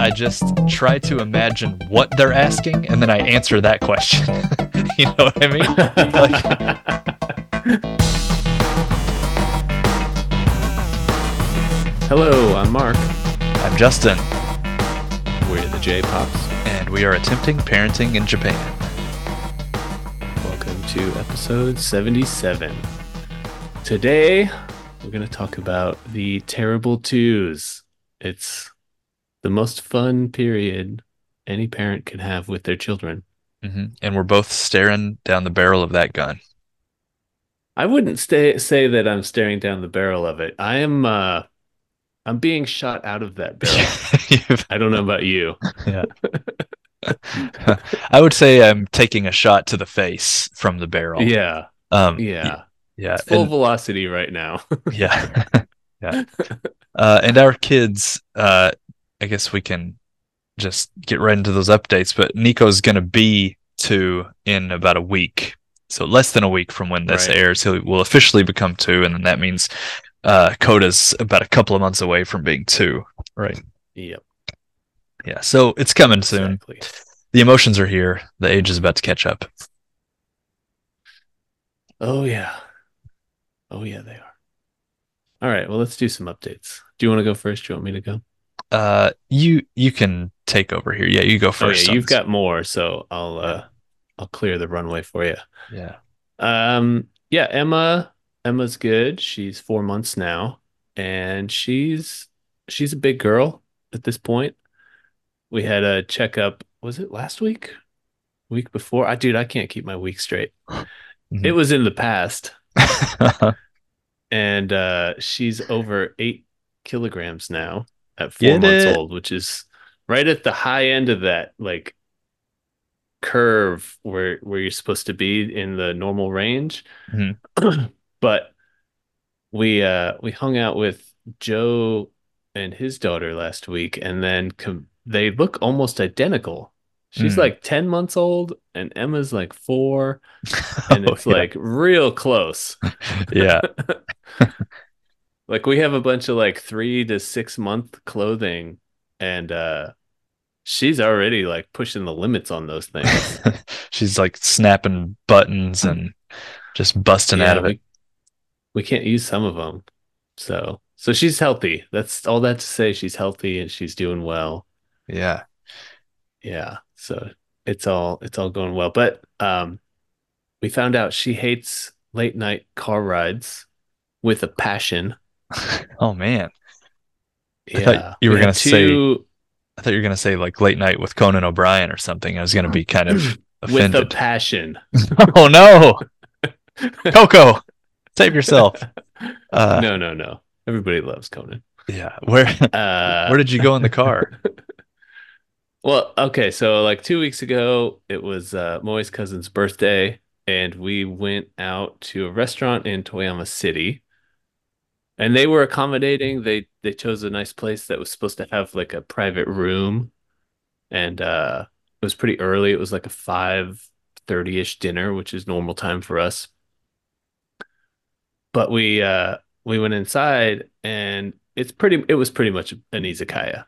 I just try to imagine what they're asking and then I answer that question. you know what I mean? Like, Hello, I'm Mark. I'm Justin, We're the J Pops. and we are attempting parenting in Japan. Welcome to episode 77. Today, we're going to talk about the terrible twos. It's the most fun period any parent could have with their children. hmm And we're both staring down the barrel of that gun. I wouldn't stay, say that I'm staring down the barrel of it. I am uh I'm being shot out of that barrel. I don't know about you. Yeah. I would say I'm taking a shot to the face from the barrel. Yeah. Um, Yeah. yeah. It's full and- velocity right now. yeah. yeah. Uh, and our kids, uh, I guess we can just get right into those updates, but Nico's going to be two in about a week. So less than a week from when this Right. airs, he will officially become two. And then that means uh, Coda's about a couple of months away from being two. Right. yep. Yeah. So it's coming soon. Exactly. The emotions are here. The age is about to catch up. Oh yeah. Oh yeah, they are. All right, well let's do some updates. Do you want to go first? Do you want me to go? Uh, you you can take over here. Yeah, you go Oh first. yeah, you've this. got more, so I'll uh I'll clear the runway for you. yeah. Um yeah, Emma Emma's good. She's 4 months now and she's she's a big girl at this point. We had a checkup, was it last week? Week before? I dude, I can't keep my week straight. Mhm. It was in the past. and uh she's over eight kilograms now at four Get months it. old, which is right at the high end of that like curve where where you're supposed to be in the normal range. Mhm. but we uh we hung out with Joe and his daughter last week, and then com- they look almost identical. She's Mm. like 10 months old and Emma's like four, and Oh, it's yeah. like real close. yeah. Like we have a bunch of like three to six month clothing, and uh she's already like pushing the limits on those things. She's like snapping buttons and just busting Yeah, out of we, it. we can't use some of them. So so she's healthy. That's all that to say she's healthy and she's doing well. Yeah. Yeah. So it's all it's all going well. But um we found out she hates late night car rides with a passion. Oh man. I Yeah. thought you were We gonna say- I thought you were gonna say like late night with Conan O'Brien or something. I was gonna be kind of with a passion. oh no. Coco, save yourself. Uh, no, no, no. Everybody loves Conan. Yeah. Where Uh, where did you go in the car? well, okay, so like two weeks ago, it was uh, Moe's cousin's birthday, and we went out to a restaurant in Toyama City, and they were accommodating. They they chose a nice place that was supposed to have like a private room, and uh, it was pretty early. It was like a five thirty ish dinner, which is normal time for us. But we uh we went inside, and it's pretty. It was pretty much an izakaya.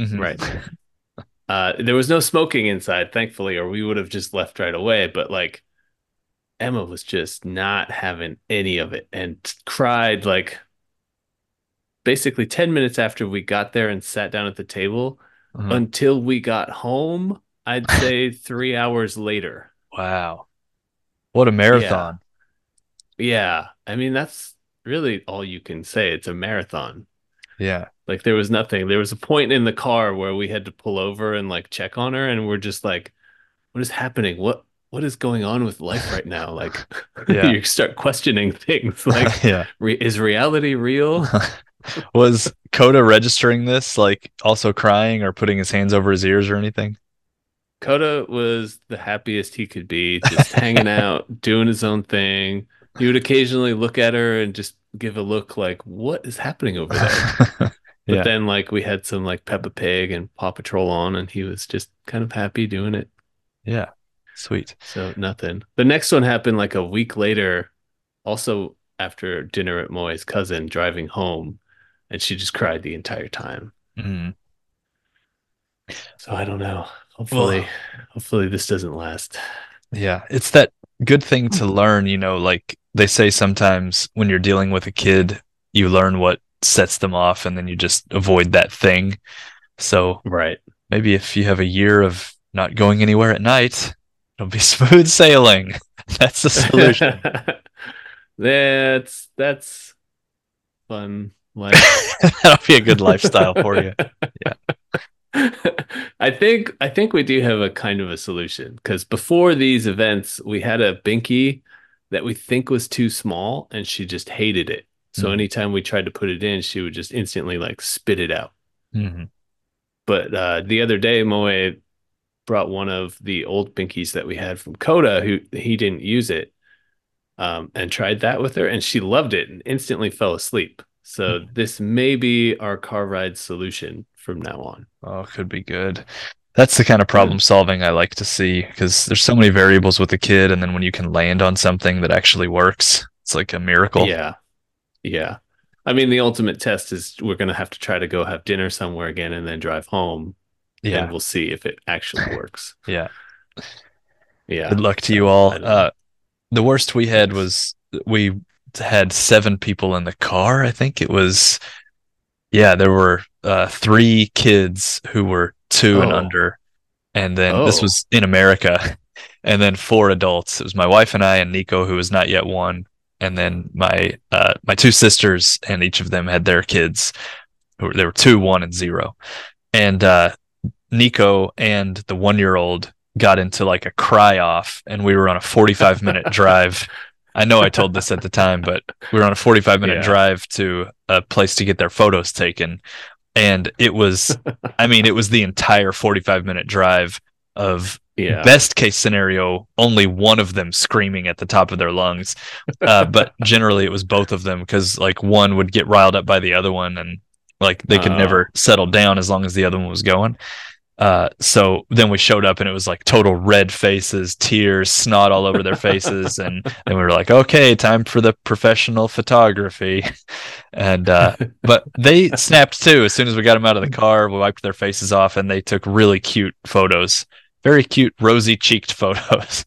Mhm. Right. Uh, there was no smoking inside, thankfully, or we would have just left right away. But like, Emma was just not having any of it and cried like basically 10 minutes after we got there and sat down at the table Mhm. until we got home. I'd say three hours later. Wow. What a marathon. Yeah. I mean, that's really all you can say. It's a marathon. Yeah. Like there was nothing. There was a point in the car where we had to pull over and like check on her, and we're just like, "What is happening? What what is going on with life right now?" Like, Yeah. you start questioning things. Like, yeah. re- is reality real? Was Coda registering this, like also crying or putting his hands over his ears or anything? Coda was the happiest he could be, just hanging out, doing his own thing. He would occasionally look at her and just give a look like, "What is happening over there?" But yeah. then, like, we had some like Peppa Pig and Paw Patrol on, and he was just kind of happy doing it. yeah. Sweet. So nothing. The next one happened like a week later, also after dinner at Moe's cousin driving home, and she just cried the entire time. Mm. So I don't know. Hopefully, hopefully this doesn't last. Yeah, it's that good thing to learn, you know, like they say sometimes when you're dealing with a kid, you learn what sets them off and then you just avoid that thing. So Right. maybe if you have a year of not going anywhere at night, it'll be smooth sailing. That's the solution. That's that's fun. Like That'll be a good lifestyle for you. Yeah. I think I think we do have a kind of a solution because before these events, we had a binky that we think was too small, and she just hated it. So Mhm. anytime we tried to put it in, she would just instantly like spit it out. Mhm. But uh, the other day, Moe brought one of the old binkies that we had from Coda, who he didn't use it, um, and tried that with her, and she loved it and instantly fell asleep. So this may be our car ride solution from now on. Oh, could be good. That's the kind of problem solving I like to see because there's so many variables with a kid, and then when you can land on something that actually works, it's like a miracle. Yeah. Yeah. I mean, the ultimate test is we're going to have to try to go have dinner somewhere again and then drive home, and Yeah. we'll see if it actually works. Yeah. Yeah. Good luck to you all. I don't know. Uh, the worst we had was we had seven people in the car. I think it was, yeah, there were uh, three kids who were two and Oh. under. And then this Oh. was in America. And then four adults. It was my wife and I and Nico, who was not yet one. And then my uh, my two sisters, and each of them had their kids. Who were, were two, one, and zero. And uh, Nico and the one year old got into like a cry off and we were on a 45 minute drive. I know I told this at the time, but we were on a 45 minute Yeah. drive to a place to get their photos taken. And it was, I mean, it was the entire 45 minute drive of yeah. best case scenario, only one of them screaming at the top of their lungs. Uh, but generally it was both of them because like one would get riled up by the other one and like they could Oh. never settle down as long as the other one was going. Uh, so then we showed up and it was like total red faces, tears, snot all over their faces. And then we were like, okay, time for the professional photography. And, uh, but they snapped too. As soon as we got them out of the car, we wiped their faces off and they took really cute photos, very cute, rosy cheeked photos.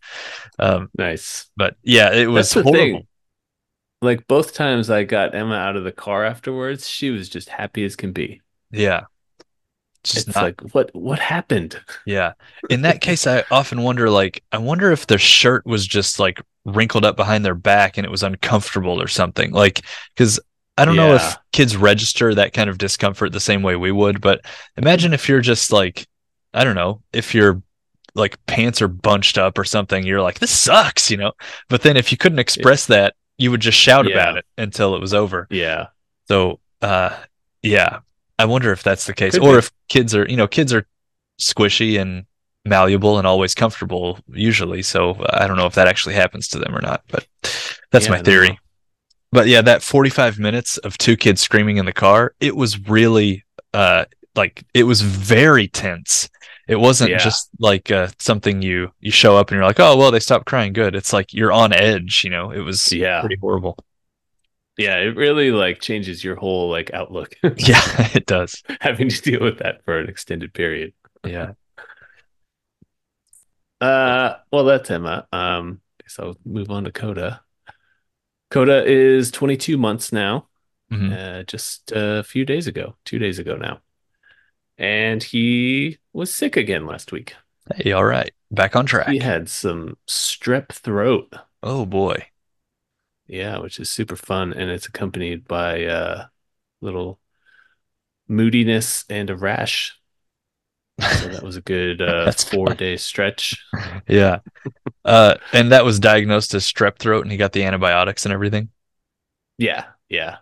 Um, nice. but yeah, it was horrible. thing. Like both times I got Emma out of the car afterwards, she was just happy as can be. Yeah. Just it's not, like what what happened? yeah. In that case, I often wonder, like, I wonder if their shirt was just like wrinkled up behind their back and it was uncomfortable or something. Like, because I don't know if kids register that kind of discomfort the same way we would, but imagine if you're just like, I don't know, if your like pants are bunched up or something, you're like, this sucks, you know? But then if you couldn't express that, you would just shout Yeah. about it until it was over. Yeah. So, uh, yeah, I wonder if that's the case, Could or be. if kids are, you know, kids are squishy and malleable and always comfortable usually. So I don't know if that actually happens to them or not, but that's Yeah, my theory. But yeah, that 45 minutes of two kids screaming in the car, it was really, uh, like it was very tense. It wasn't Yeah. just like uh, something you you show up and you're like, oh well, they stopped crying, good. It's like you're on edge. You know, it was Yeah. pretty horrible. Yeah, it really like changes your whole like outlook Yeah, it does. having to deal with that for an extended period. Yeah. Uh, well, that's Emma. Um, so I'll move on to Coda. Coda is 22 months now, Mhm. uh, just a few days ago, two days ago now. And he was sick again last week. Hey, all right, back on track. He had some strep throat. Oh boy. Yeah, which is super fun. And it's accompanied by uh little moodiness and a rash. So that was a good uh That's four fun. day stretch. Yeah. Uh, and that was diagnosed as strep throat, and he got the antibiotics and everything. Yeah, yeah.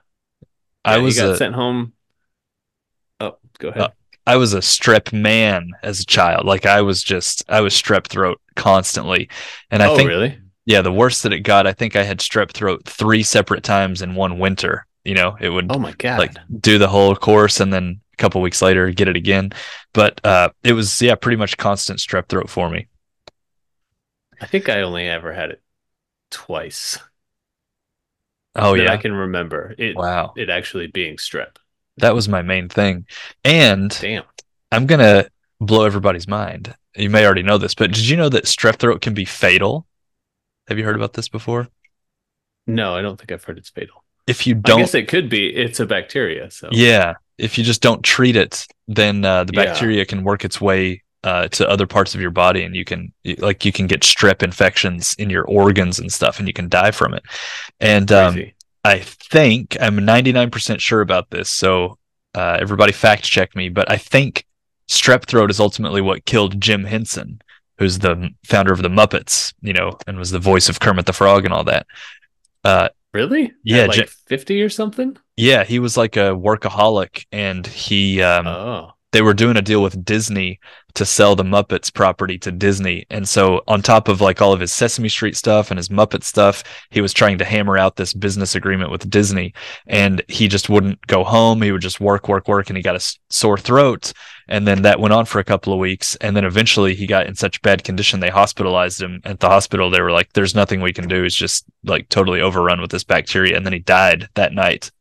I Yeah, was he got a, sent home. Oh, go ahead. Uh, I was a strep man as a child. Like I was just I was strep throat constantly, and I oh, think really? Yeah, the worst that it got, I think I had strep throat three separate times in one winter. You know, it would Oh my God. like do the whole course and then a couple weeks later get it again. But uh, it was yeah, pretty much constant strep throat for me. I think I only ever had it twice Oh that yeah, I can remember. It wow, it actually being strep. that was my main thing. And Damn. I'm gonna blow everybody's mind. You may already know this, but did you know that strep throat can be fatal? Have you heard about this before? No, I don't think I've heard it's fatal. If you don't, guess it could be. It's a bacteria, so yeah, if you just don't treat it, then uh, the Yeah. bacteria can work its way uh, to other parts of your body, and you can like you can get strep infections in your organs and stuff, and you can die from it. And um. I think I'm 99% sure about this. So uh, everybody fact check me, but I think strep throat is ultimately what killed Jim Henson, who's the founder of the Muppets, you know, and was the voice of Kermit the Frog and all that. Uh, really? yeah, At like fifty or something. yeah, he was like a workaholic, and he um, oh, they were doing a deal with Disney to sell the Muppets property to Disney. And so on top of like all of his Sesame Street stuff and his Muppet stuff, he was trying to hammer out this business agreement with Disney and he just wouldn't go home. He would just work, work, work and he got a sore throat. And then that went on for a couple of weeks. And then eventually he got in such bad condition, they hospitalized him at the hospital. They were like, there's nothing we can do. He's just like totally overrun with this bacteria. And then he died that night.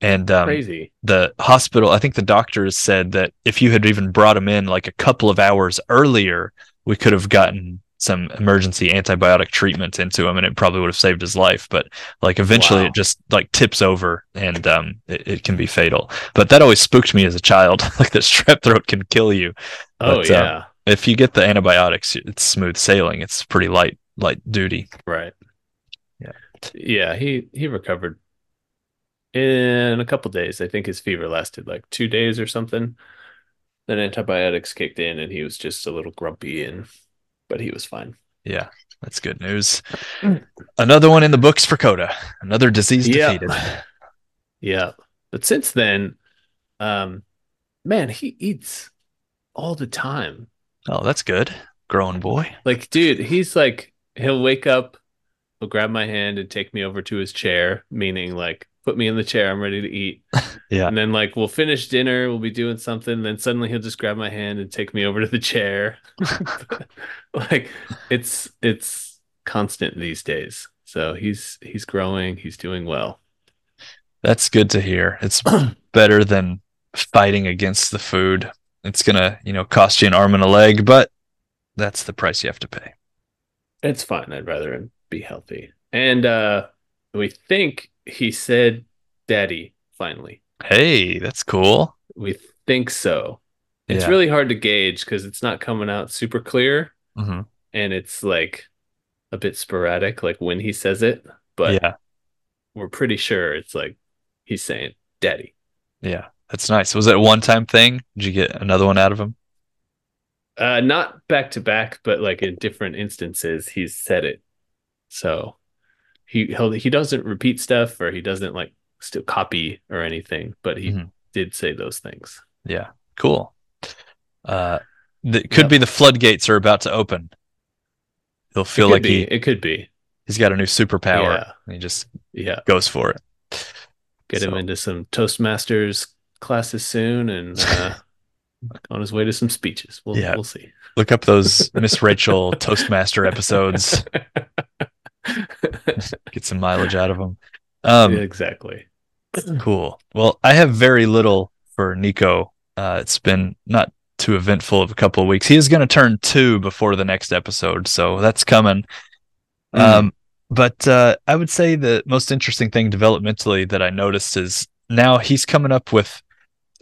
And um, crazy. the hospital, I think the doctors said that if you had even brought him in like a couple of hours earlier, we could have gotten some emergency antibiotic treatment into him and it probably would have saved his life. But like eventually Wow. it just like tips over and um, it, it can be fatal. But that always spooked me as a child, like that strep throat can kill you. Oh but, uh, yeah, If you get the antibiotics, it's smooth sailing. It's pretty light, light duty. right. Yeah. yeah. He he recovered in a couple days. I think his fever lasted like two days or something. Then antibiotics kicked in, and he was just a little grumpy, and but he was fine. Yeah, that's good news. Another one in the books for Coda. Another disease Yeah. defeated. Yeah, but since then, um, man, he eats all the time. Oh, that's good. Growing boy. Like, dude, he's like, he'll wake up, he'll grab my hand and take me over to his chair, meaning like, put me in the chair, I'm ready to eat. Yeah. And then, like, we'll finish dinner, we'll be doing something, then suddenly he'll just grab my hand and take me over to the chair. like, it's, it's constant these days. So he's, he's growing, he's doing well. That's good to hear. It's better than fighting against the food. It's gonna, you know, cost you an arm and a leg, but that's the price you have to pay. It's fine. I'd rather be healthy. And uh we think he said daddy finally. Hey, that's cool. We think so. It's really hard to gauge because it's not coming out super clear Mhm. and it's like a bit sporadic, like when he says it, but yeah, we're pretty sure it's like he's saying daddy. yeah, that's nice. Was it a one-time thing? Did you get another one out of him? Uh not back to back, but like in different instances he's said it. So he he'll, he doesn't repeat stuff or he doesn't like still copy or anything, but he Mhm. did say those things. Yeah, cool. Uh, the, could Yep. be the floodgates are about to open. He'll feel like be. he it could be. he's got a new superpower, Yeah. and he just Yeah. goes for it. Get him into some Toastmasters classes soon and uh, on his way to some speeches. We'll Yeah. we'll see. Look up those Miss Rachel Toastmaster episodes. Get some mileage out of them. Um, exactly. Cool. Well, I have very little for Nico. Uh, it's been not too eventful of a couple of weeks. He is going to turn two before the next episode, so that's coming. Mm. Um, but uh, I would say the most interesting thing developmentally that I noticed is now he's coming up with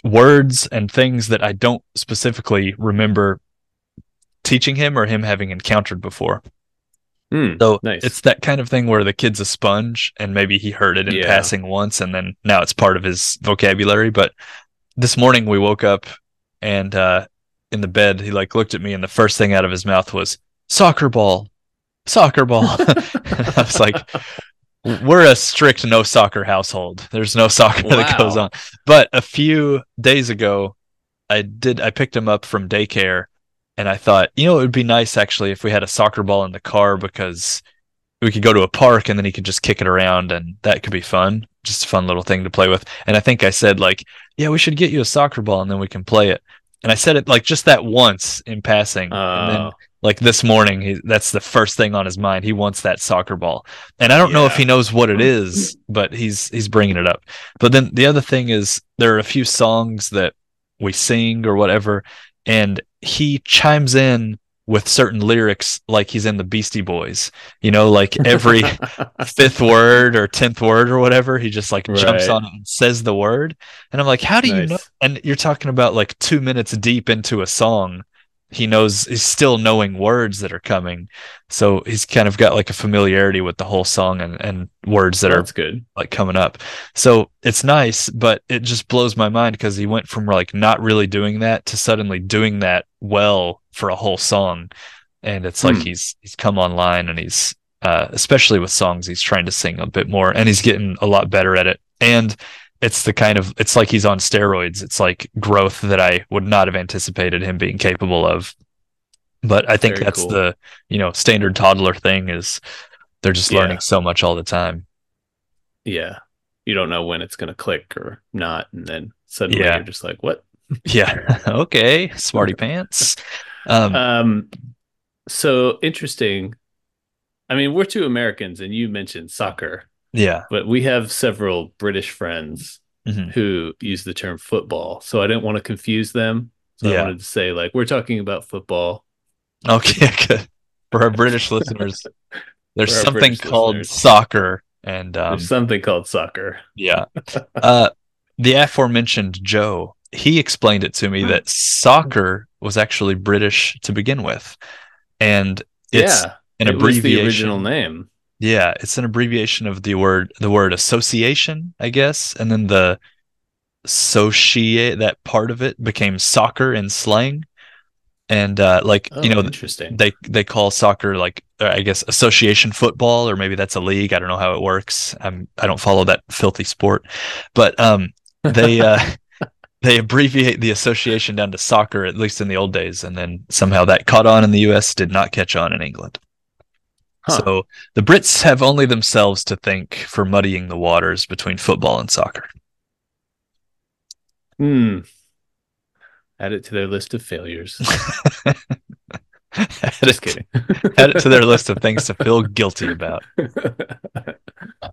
words and things that I don't specifically remember teaching him or him having encountered before. Hmm, So nice. it's that kind of thing where the kid's a sponge and maybe he heard it in Yeah. passing once and then now it's part of his vocabulary. But this morning we woke up and uh, in the bed he like looked at me and the first thing out of his mouth was soccer ball, soccer ball. I was like, we're a strict no soccer household. There's no soccer that goes on. But a few days ago, I did I picked him up from daycare and I thought, you know, it would be nice actually if we had a soccer ball in the car because we could go to a park and then he could just kick it around and that could be fun. Just a fun little thing to play with. And I think I said like, yeah, we should get you a soccer ball and then we can play it. And I said it like just that once in passing. and then Uh, like this morning, he, that's the first thing on his mind. He wants that soccer ball, and I don't know if he knows what it is, but he's he's bringing it up. But then the other thing is there are a few songs that we sing or whatever, and he chimes in with certain lyrics like he's in the Beastie Boys. You know, like every fifth word or tenth word or whatever, he just like jumps on it and says the word. And I'm like, how do you know? And you're talking about like two minutes deep into a song. He knows he's still knowing words that are coming. So he's kind of got like a familiarity with the whole song and, and words that are good. like coming up. So it's nice, but it just blows my mind because he went from like not really doing that to suddenly doing that well for a whole song. And it's like Hmm. he's he's come online and he's uh especially with songs he's trying to sing a bit more and he's getting a lot better at it. And it's the kind of it's like he's on steroids. It's like growth that I would not have anticipated him being capable of. But I think Very that's cool. the, you know, standard toddler thing is they're just Yeah. learning so much all the time. Yeah. You don't know when it's going to click or not. And then suddenly Yeah. you're just like, what? Yeah. okay. Smarty pants. Um, Um, so interesting. I mean, we're two Americans, and you mentioned soccer, yeah. but we have several British friends Mhm. who use the term football. So I didn't want to confuse them. So I wanted to say, like, we're talking about football. Okay. Good. For our British listeners, there's For something called listeners. soccer, and um, There's something called soccer. yeah. Uh, the aforementioned Joe, he explained it to me that soccer was actually British to begin with, and it's yeah. an it was the abbreviation. original name. Yeah, it's an abbreviation of the word the word association, I guess, and then the associate that part of it became soccer in slang. And uh like Oh, you know interesting. they they call soccer like uh, I guess association football or maybe that's a league. I don't know how it works. I'm I don't follow that filthy sport. But um they uh they abbreviate the association down to soccer at least in the old days and then somehow that caught on in the US did not catch on in England. Huh. So the Brits have only themselves to thank for muddying the waters between football and soccer. Hmm. Add it to their list of failures. add, Just it, kidding. add it to their list of things to feel guilty about.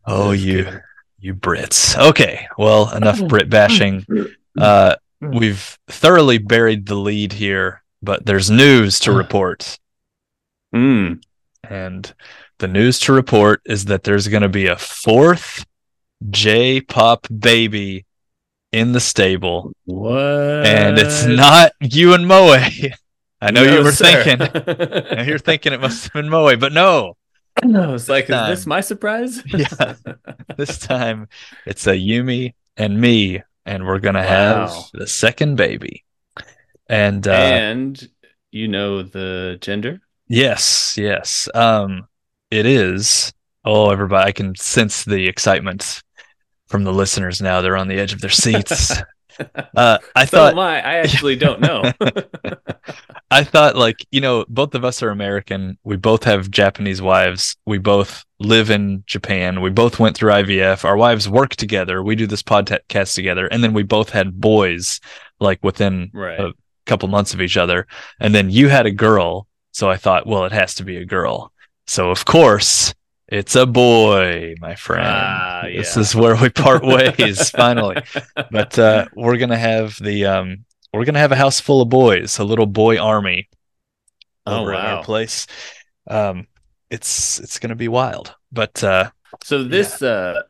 Oh, Just you, kidding. you Brits. Okay, well, enough Brit bashing. Uh, we've thoroughly buried the lead here, but there's news to report. Hmm. And the news to report is that there's going to be a fourth J pop baby in the stable. What? And it's not you and Moe. I know No, you were sir. thinking. You're thinking it must have been Moe, but no. No, it's like, is this my surprise? Yeah. This time it's Ayumi and me, and we're gonna Wow. have the second baby. And uh, and you know the gender? Yes, yes. Um, it is. Oh, everybody! I can sense the excitement from the listeners now. They're on the edge of their seats. uh, I So thought I. I actually don't know. I thought like, you know, both of us are American. We both have Japanese wives. We both live in Japan. We both went through IVF. Our wives work together. We do this podcast together. And then we both had boys like within right. a couple months of each other. And then you had a girl. So I thought, well, it has to be a girl. So of course, it's a boy, my friend. Ah, This yeah. is where we part ways finally but uh, we're gonna have the um, we're gonna have a house full of boys, a little boy army Oh, over at wow. our place. Um, it's it's gonna be wild, but uh, So this uh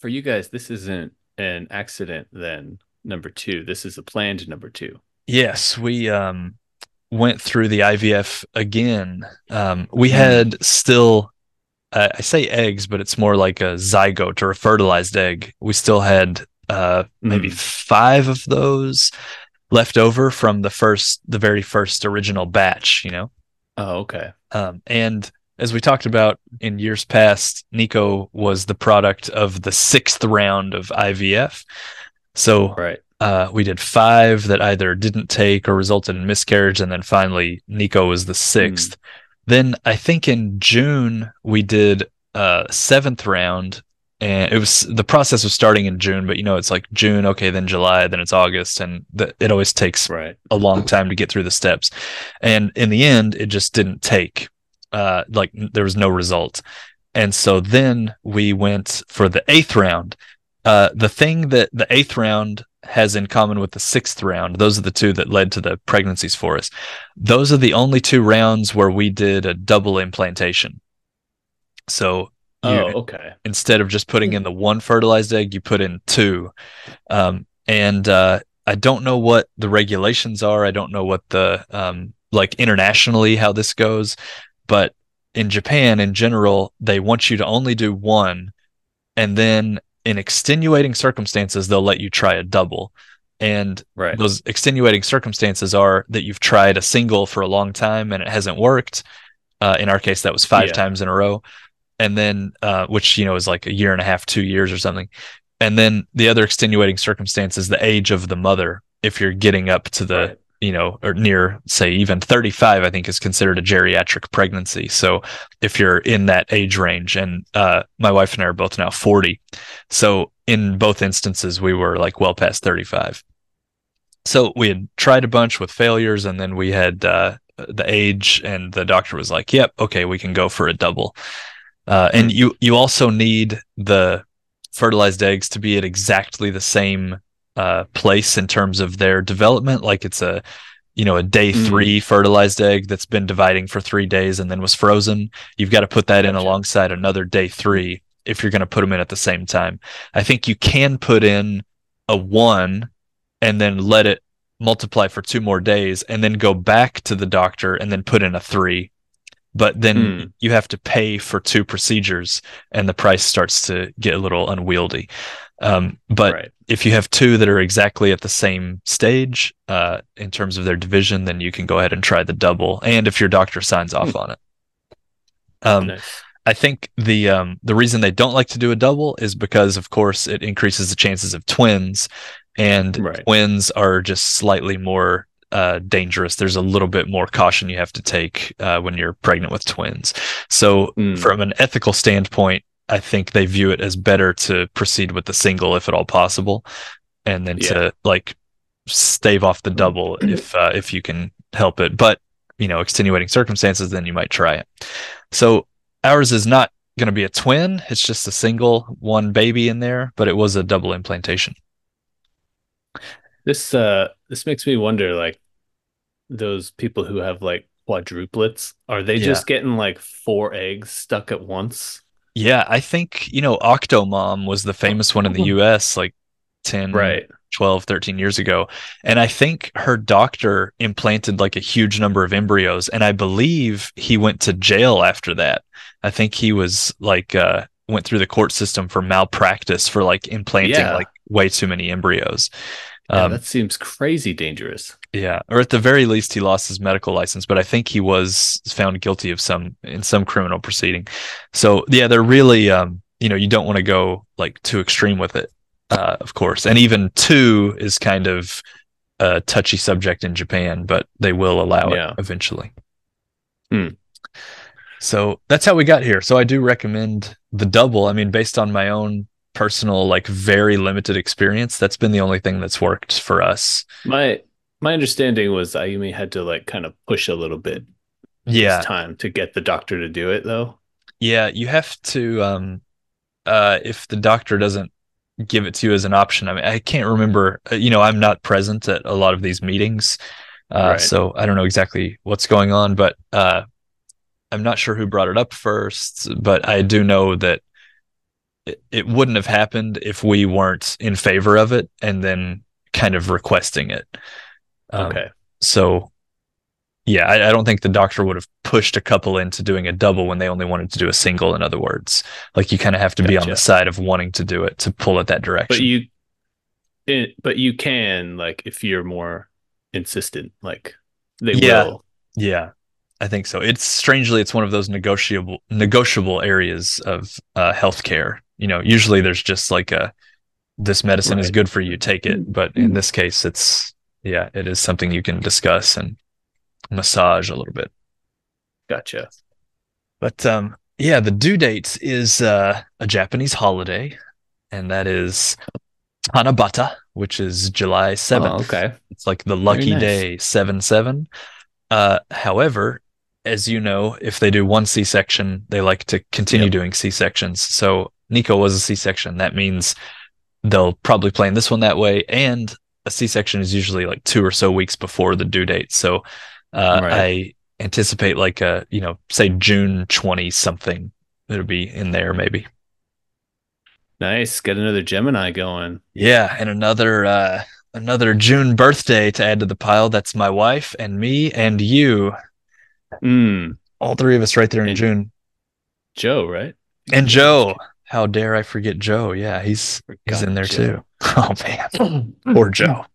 for you guys, this isn't an accident then, number two. This is a planned number two. yes, we um, went through the IVF again. Um, we Hmm. had still. Uh, I say eggs, but it's more like a zygote or a fertilized egg. We still had uh, maybe Mm. five of those left over from the first, the very first original batch. You know, Oh, okay. Um, and as we talked about in years past, Nico was the product of the sixth round of IVF. So Right. Uh, we did five that either didn't take or resulted in miscarriage, and then finally Nico was the sixth. Then I think in June we did uh seventh round, and it was the process was starting in June, but you know it's like June, okay, then July, then it's August, and it always takes Right. a long time to get through the steps. And in the end, it just didn't take. Uh, like there was no result. And so then we went for the eighth round, uh, the thing that the eighth round has in common with the sixth round, those are the two that led to the pregnancies for us. Those are the only two rounds where we did a double implantation. So you, Oh, okay. instead of just putting in the one fertilized egg, you put in two. Um, and uh, I don't know what the regulations are. I don't know what the um, like internationally how this goes, but in Japan in general, they want you to only do one, and then in extenuating circumstances, they'll let you try a double. And Right. those extenuating circumstances are that you've tried a single for a long time and it hasn't worked. Uh, in our case, that was five Yeah. times in a row, and then uh, which you know is like a year and a half, two years or something. And then the other extenuating circumstance is the age of the mother. If you're getting up to the Right. You know or near say even 35, I think is considered a geriatric pregnancy. So if you're in that age range, and uh, my wife and I are both now 40, so in both instances we were like well past 35 so we had tried a bunch with failures and then we had uh, the age and the doctor was like yep okay we can go for a double uh, and Hmm. you you also need the fertilized eggs to be at exactly the same uh, place in terms of their development. Like it's a you know a day Mm. three fertilized egg that's been dividing for three days and then was frozen. You've got to put that in alongside another day three if you're going to put them in at the same time. I think you can put in a one and then let it multiply for two more days and then go back to the doctor and then put in a three. But then Hmm. you have to pay for two procedures and the price starts to get a little unwieldy um, but right. if you have two that are exactly at the same stage uh, in terms of their division then you can go ahead and try the double and if your doctor signs off on it um, Nice. I think the um, the reason they don't like to do a double is because, of course, it increases the chances of twins, and Right. twins are just slightly more uh, dangerous. There's a little bit more caution you have to take uh, when you're pregnant with twins. So, Mm. from an ethical standpoint, I think they view it as better to proceed with the single if at all possible, and then Yeah. to like stave off the double if uh, if you can help it. But you know, extenuating circumstances, then you might try it. So ours is not going to be a twin. It's just a single one baby in there, but it was a double implantation. This uh this makes me wonder like those people who have like quadruplets, are they Yeah. just getting like four eggs stuck at once? Yeah, I think, you know, Octomom was the famous one in the US like 10, Right. 12, 13 years ago. And I think her doctor implanted like a huge number of embryos. And I believe he went to jail after that. I think he was like, uh, went through the court system for malpractice for like implanting Yeah. like way too many embryos. Yeah, Um, that seems crazy dangerous. Yeah, or at the very least, he lost his medical license, but I think he was found guilty of some in some criminal proceeding. So yeah, they're really, um, you know, you don't want to go like too extreme with it, uh, of course. And even two is kind of a touchy subject in Japan, but they will allow Yeah. it eventually. Hmm. So that's how we got here. So I do recommend the double. I mean, based on my own personal, like very limited experience, that's been the only thing that's worked for us. My my understanding was Ayumi had to like kind of push a little bit Yeah, this time to get the doctor to do it though. Yeah, you have to um uh if the doctor doesn't give it to you as an option. I mean, I can't remember, uh, you know, I'm not present at a lot of these meetings. Uh Right. so I don't know exactly what's going on, but uh I'm not sure who brought it up first, but I do know that it, it wouldn't have happened if we weren't in favor of it and then kind of requesting it. Um, Okay. so yeah, I, I don't think the doctor would have pushed a couple into doing a double when they only wanted to do a single. In other words, like you kind of have to be on the side of wanting to do it to pull it that direction. But you it, but you can like if you're more insistent, like they Yeah. will. yeah, I think so. It's strangely, it's one of those negotiable negotiable areas of uh, healthcare. You know, usually there's just like a this medicine is good for you, take it. But in this case, it's yeah, it is something you can discuss and massage a little bit. Gotcha. But um, yeah, the due date is uh, a Japanese holiday, and that is Tanabata, which is July 7th. Oh, okay. It's like the lucky nice. day 7 7. Uh, however, as you know, if they do one C section, they like to continue Yep. doing C sections. So Nico was a C section. That means they'll probably plan this one that way. And a C-section is usually like two or so weeks before the due date. So uh, Right. I anticipate like a you know say June twenty something. It'll be in there maybe. Nice. Get another Gemini going. Yeah, and another uh another June birthday to add to the pile. That's my wife and me and you. Mm. All three of us right there in And- June. Joe, right? And Joe. How dare I forget Joe? Yeah, he's he's in there Joe. too. Oh man. Poor Joe.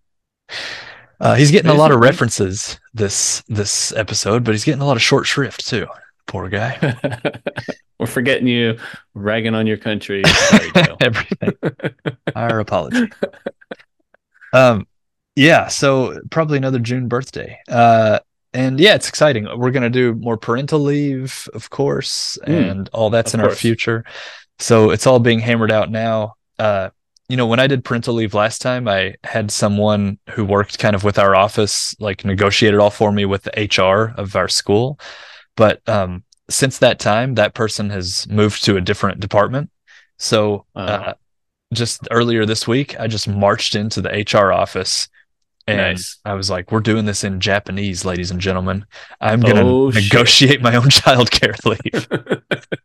Uh, he's getting a lot of references this this episode, but he's getting a lot of short shrift too. Poor guy. We're forgetting you, ragging on your country. Sorry, Joe. Everything. Our apology. Um, yeah. So probably another June birthday. Uh, and yeah, it's exciting. We're gonna do more parental leave, of course, Mm, and all that's of in our course. future. So it's all being hammered out now. Uh, you know, when I did parental leave last time, I had someone who worked kind of with our office, like negotiated all for me with the HR of our school. But um, since that time, that person has moved to a different department. So Oh. uh, just earlier this week, I just marched into the HR office and Nice. I was like, we're doing this in Japanese, ladies and gentlemen. I'm going to Oh, shit. negotiate my own childcare leave.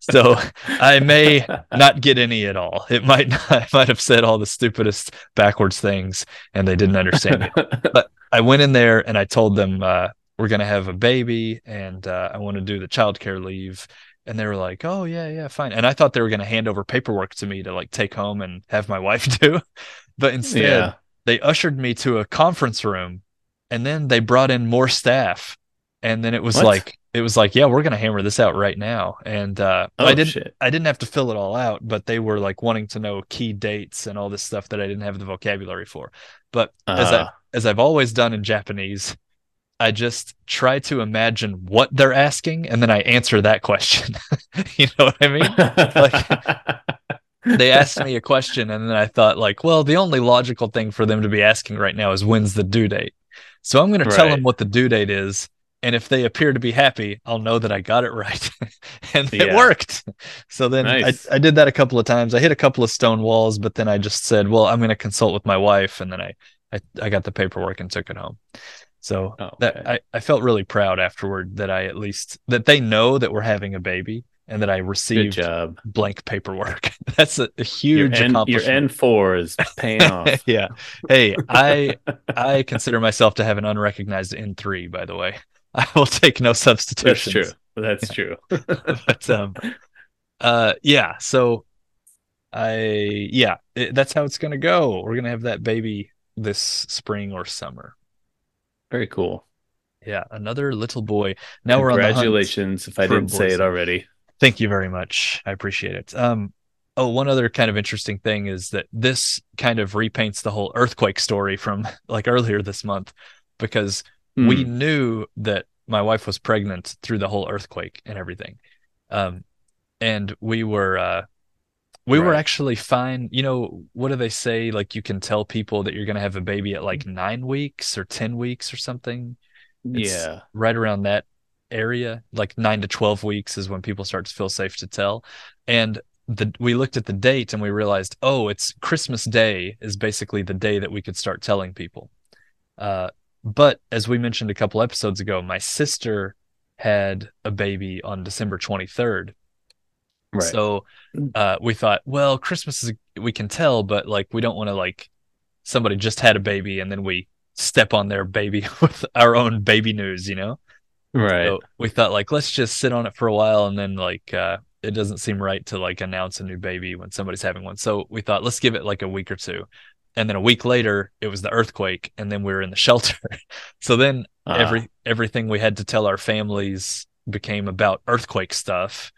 so I may not get any at all. It might not, I might have said all the stupidest backwards things and they didn't understand it. But I went in there and I told them uh, we're gonna have a baby and uh, I want to do the childcare leave. And they were like, "Oh yeah, yeah, fine." And I thought they were gonna hand over paperwork to me to like take home and have my wife do, but instead yeah. They ushered me to a conference room, and then they brought in more staff, and then it was What? like it was like, "Yeah, we're gonna hammer this out right now." And uh, Oh, I didn't shit. I didn't have to fill it all out, but they were like wanting to know key dates and all this stuff that I didn't have the vocabulary for. But as I Uh, as I've always done in Japanese, I just try to imagine what they're asking and then I answer that question. you know what I mean? They asked me a question and then I thought like, well, the only logical thing for them to be asking right now is when's the due date. So I'm going to tell them what the due date is and if they appear to be happy, I'll know that I got it right. and it worked. So then Nice. I, I did that a couple of times. I hit a couple of stone walls, but then I just said, well, I'm going to consult with my wife. And then I, I, I got the paperwork and took it home. So Oh, that okay. I, I felt really proud afterward that I at least that they know that we're having a baby and that I received blank paperwork. That's a, a Your huge N, your. N4 is paying off. yeah. Hey, I I consider myself to have an unrecognized N3, by the way. I will take no That's substitutions. true. That's true. but um uh yeah so i yeah it, that's how it's gonna go we're gonna have that baby this spring or summer Very cool. yeah another little boy now we're on. Congratulations if I didn't say it already. Thank you very much. I appreciate it. Um oh one other kind of interesting thing is that this kind of repaints the whole earthquake story from like earlier this month because we Hmm. knew that my wife was pregnant through the whole earthquake and everything. Um and we were uh we were actually fine. You know what do they say? Like you can tell people that you're going to have a baby at like 9 weeks or 10 weeks or something. It's yeah. right around that area like 9 to 12 weeks is when people start to feel safe to tell and the we looked at the date and we realized oh it's christmas day is basically the day that we could start telling people uh but as we mentioned a couple episodes ago my sister had a baby on december 23rd Right. so uh, we thought, well, Christmas is we can tell, but like we don't want to like somebody just had a baby and then we step on their baby with our own baby news, you know? Right. So we thought like let's just sit on it for a while and then like uh, it doesn't seem right to like announce a new baby when somebody's having one. So we thought let's give it like a week or two. And then a week later, it was the earthquake, and then we were in the shelter. so then Ah, every everything we had to tell our families became about earthquake stuff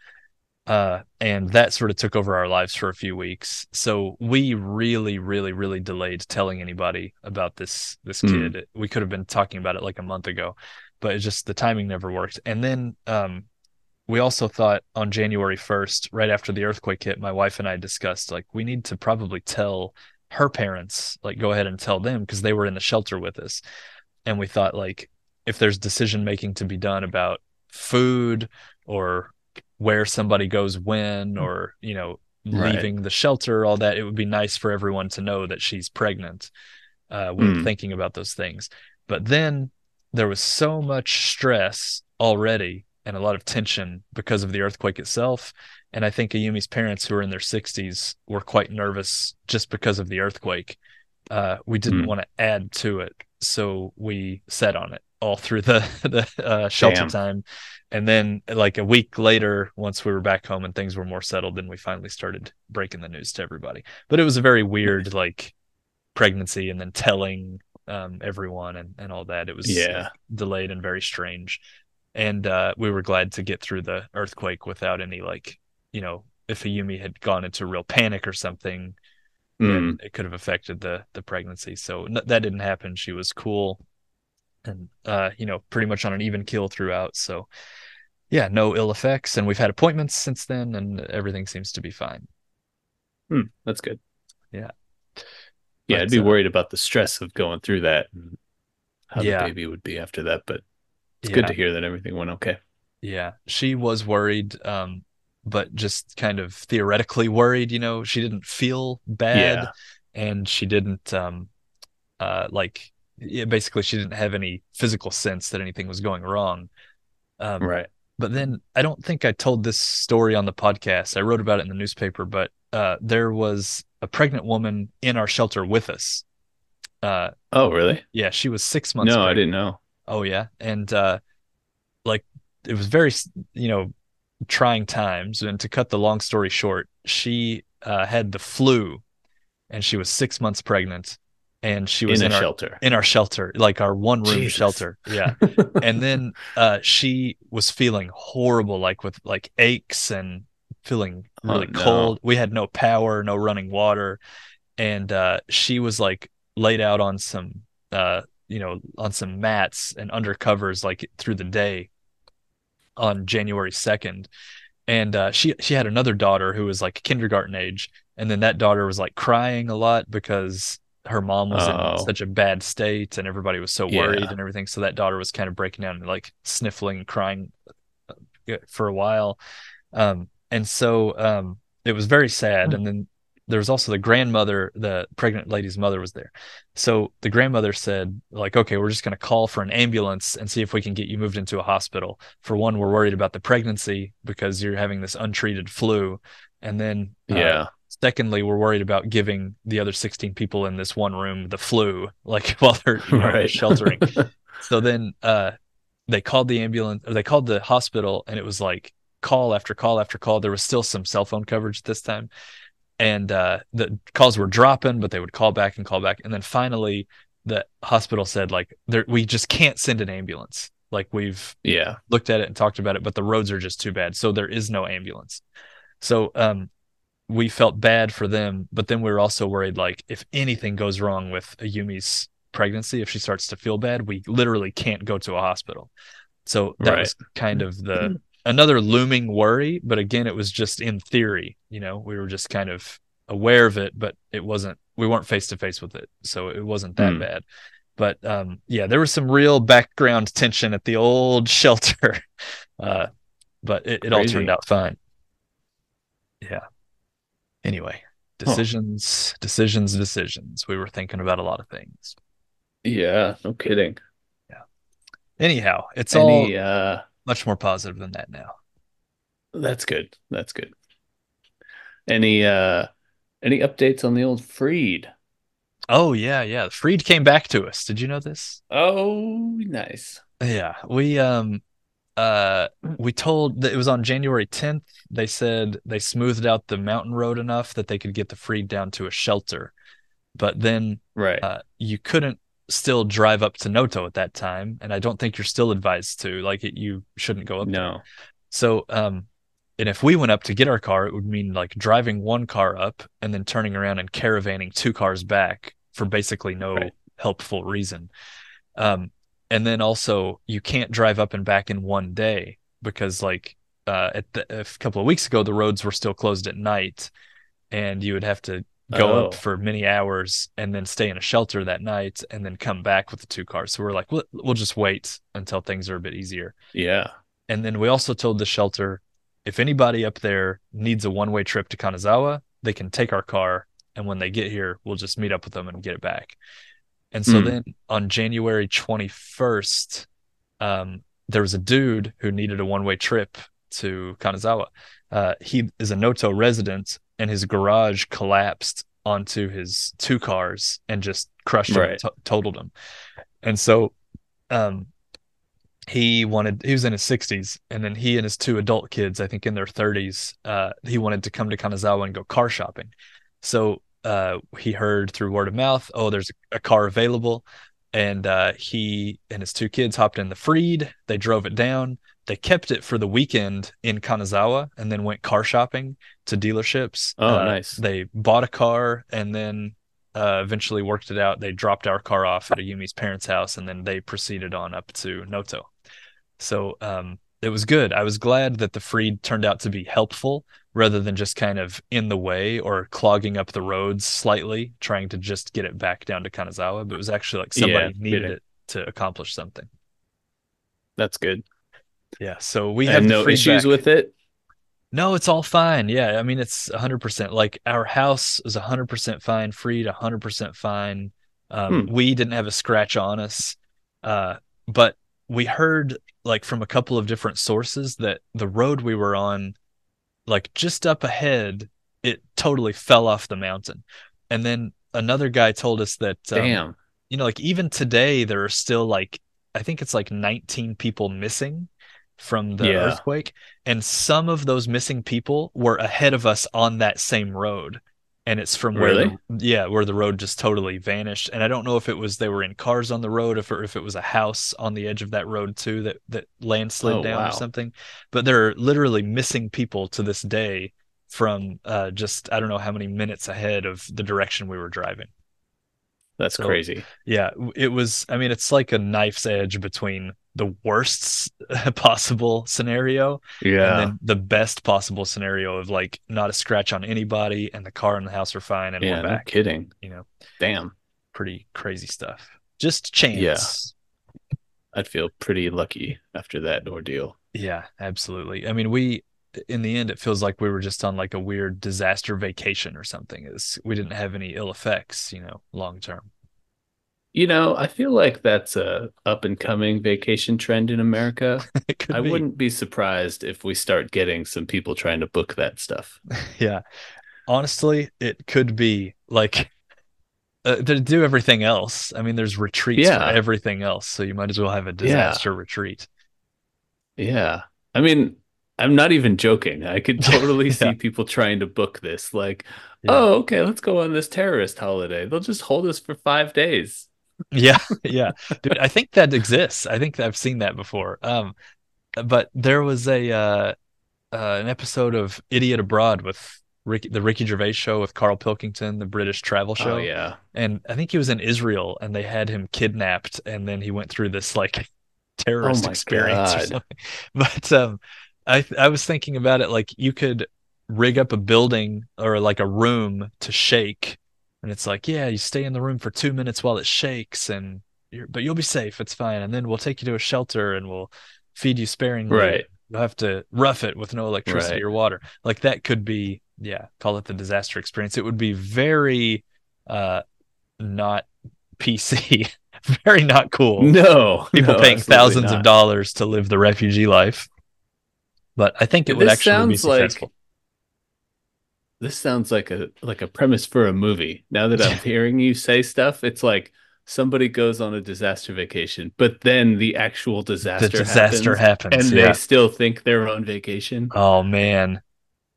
uh and that sort of took over our lives for a few weeks so we really really really delayed telling anybody about this this Hmm. kid we could have been talking about it like a month ago but it's just the timing never worked and then um we also thought on January 1st right after the earthquake hit my wife and I discussed like we need to probably tell her parents like go ahead and tell them because they were in the shelter with us and we thought like if there's decision making to be done about food or where somebody goes when or you know Right. leaving the shelter, all that. It would be nice for everyone to know that she's pregnant. Uh, we were Mm. thinking about those things. But then there was so much stress already and a lot of tension because of the earthquake itself. And I think Ayumi's parents, who are in their 60s, were quite nervous just because of the earthquake. Uh, we didn't Mm. want to add to it, so we sat on it all through the the uh, shelter Damn. time. And then, like a week later, once we were back home and things were more settled, then we finally started breaking the news to everybody. But it was a very weird, like, pregnancy and then telling um, everyone and, and all that. It was Yeah. delayed and very strange. And uh, we were glad to get through the earthquake without any, like, you know, if Ayumi had gone into real panic or something, Mm. then it could have affected the the pregnancy. So that didn't happen. She was cool, and uh, you know, pretty much on an even keel throughout. So yeah, no ill effects, and we've had appointments since then, and everything seems to be fine. Hmm, that's good. Yeah. Yeah, But, I'd be uh, worried about the stress of going through that and how Yeah. the baby would be after that, but it's yeah, good to hear that everything went okay. yeah. She was worried, um, but just kind of theoretically worried. You know, she didn't feel bad, Yeah. and she didn't um, uh, like. Yeah, basically, she didn't have any physical sense that anything was going wrong. Um, Right. But then I don't think I told this story on the podcast. I wrote about it in the newspaper, but uh, there was a pregnant woman in our shelter with us. Uh, Oh, really? yeah, she was six months. No, I didn't know. Oh yeah, and uh, like it was very, you know, trying times. And to cut the long story short, she uh, had the flu, and she was six months pregnant, and she was in in, a our shelter. in our shelter, like our one room Jesus. shelter. Yeah, and then uh, she was feeling horrible, like with like aches and feeling Oh, really no. cold. We had no power, no running water, and uh, she was like laid out on some, uh, you know, on some mats and under covers like through the day on January second. And uh, she she had another daughter who was like kindergarten age, and then that daughter was like crying a lot because her mom was Oh. in such a bad state and everybody was so worried Yeah. and everything. So that daughter was kind of breaking down and like sniffling and crying uh, for a while. Um, and so um, it was very sad. And then there was also the grandmother, the pregnant lady's mother was there. So the grandmother said, like, okay, we're just going to call for an ambulance and see if we can get you moved into a hospital. For one, we're worried about the pregnancy because you're having this untreated flu. And then, uh, yeah. secondly, we're worried about giving the other 16 people in this one room the flu, like while they're you know, right. sheltering. So then uh, they called the ambulance, or they called the hospital, and it was like call after call after call. There was still some cell phone coverage this time, and uh, the calls were dropping, but they would call back and call back, and then finally the hospital said like, there, "We just can't send an ambulance. Like we've yeah. looked at it and talked about it, but the roads are just too bad, so there is no ambulance." So um, we felt bad for them, but then we were also worried like if anything goes wrong with Ayumi's pregnancy, if she starts to feel bad, we literally can't go to a hospital. So that Right. was kind of the another looming worry, but again, it was just in theory. You know, we were just kind of aware of it, but it wasn't. We weren't face to face with it, so it wasn't that Hmm. bad. But um, yeah, there was some real background tension at the old shelter, uh, but it, it all turned out fine. Yeah. Anyway, Huh. decisions, decisions, decisions. We were thinking about a lot of things. Yeah. No kidding. Yeah. Anyhow, it's all Any uh much more positive than that now. that's good. That's good. Any uh any updates on the old Freed? Oh yeah, yeah. Freed came back to us. Did you know this? Oh, nice. Yeah, we um uh we told that it was on January 10th. They said they smoothed out the mountain road enough that they could get the Freed down to a shelter. But then Right. uh, you couldn't still drive up to Noto at that time, and I don't think you're still advised to. Like it, you shouldn't go up there. no. So, um, and if we went up to get our car, it would mean like driving one car up and then turning around and caravanning two cars back for basically no Right. helpful reason. Um, and then also you can't drive up and back in one day because like uh, at the, a couple of weeks ago the roads were still closed at night, and you would have to go Oh. up for many hours and then stay in a shelter that night and then come back with the two cars. So we're like, we'll, we'll just wait until things are a bit easier. Yeah. And then we also told the shelter if anybody up there needs a one way trip to Kanazawa, they can take our car. And when they get here, we'll just meet up with them and get it back. And so Mm. then on January 21st, um, there was a dude who needed a one way trip to Kanazawa. Uh, he is a Noto resident, and his garage collapsed onto his two cars and just crushed him, Right. to- totaled him. And so, um, he wanted he was in his 60s and then he and his two adult kids i think in their 30s uh he wanted to come to kanazawa and go car shopping so uh he heard through word of mouth oh there's a, a car available and uh he and his two kids hopped in the freed they drove it down they kept it for the weekend in kanazawa and then went car shopping to dealerships Oh, Uh, nice. they bought a car and then uh, eventually worked it out. They dropped our car off at Ayumi's parents' house, and then they proceeded on up to Noto. So um, it was good. I was glad that the Freed turned out to be helpful rather than just kind of in the way or clogging up the roads slightly, trying to just get it back down to Kanazawa. But it was actually like somebody Yeah, needed it. it to accomplish something. That's good. Yeah. So we have no issues with it. No, it's all fine. Yeah, I mean it's 100%. Like our house is 100% fine, freed 100% fine. Um, Hmm. we didn't have a scratch on us. Uh, but we heard like from a couple of different sources that the road we were on like just up ahead it totally fell off the mountain. And then another guy told us that um, Damn. you know, like even today, there are still like, I think it's like 19 people missing from the Yeah. earthquake. And some of those missing people were ahead of us on that same road. And it's from where, Really? the, yeah, where the road just totally vanished. And I don't know if it was they were in cars on the road, if, or if it was a house on the edge of that road too that that landslid Oh, down wow. or something. But there are literally missing people to this day from uh, just I don't know how many minutes ahead of the direction we were driving. That's So- crazy. Yeah, it was. I mean, it's like a knife's edge between the worst possible scenario Yeah. and then the best possible scenario of like not a scratch on anybody and the car and the house are fine and yeah, we're no kidding. You know, Damn. pretty crazy stuff. Just chance. Yeah, I'd feel pretty lucky after that ordeal. Yeah, absolutely. I mean, we in the end it feels like we were just on like a weird disaster vacation or something. Is we didn't have any ill effects, you know, long term. You know, I feel like that's a up and coming vacation trend in America. I be. wouldn't be surprised if we start getting some people trying to book that stuff. Yeah. Honestly, it could be like uh, to do everything else. I mean, there's retreats Yeah. for everything else, so you might as well have a disaster retreat. Yeah. I mean, I'm not even joking. I could totally see people trying to book this. Like, Yeah. oh, okay, let's go on this terrorist holiday. They'll just hold us for five days. Yeah, yeah. Dude, I think that exists. I think I've seen that before. Um, but there was a uh, uh an episode of Idiot Abroad with Ricky, the Ricky Gervais show with Carl Pilkington, the British travel show. Oh, yeah. and I think he was in Israel and they had him kidnapped and then he went through this like terrorist Oh experience or something. But um I I was thinking about it like you could rig up a building or like a room to shake and it's like yeah you stay in the room for 2 minutes while it shakes and you're, but you'll be safe it's fine and then we'll take you to a shelter and we'll feed you sparingly Right. you'll have to rough it with no electricity Right. or water like that could be yeah call it the disaster experience it would be very uh not pc very not cool No. people no, paying thousands not. of dollars to live the refugee life but i think it would This actually be sounds like- successful This sounds like a like a premise for a movie. Now that I'm hearing you say stuff, it's like somebody goes on a disaster vacation, but then the actual disaster the disaster happens, happens, and yeah. they still think they're on vacation. oh man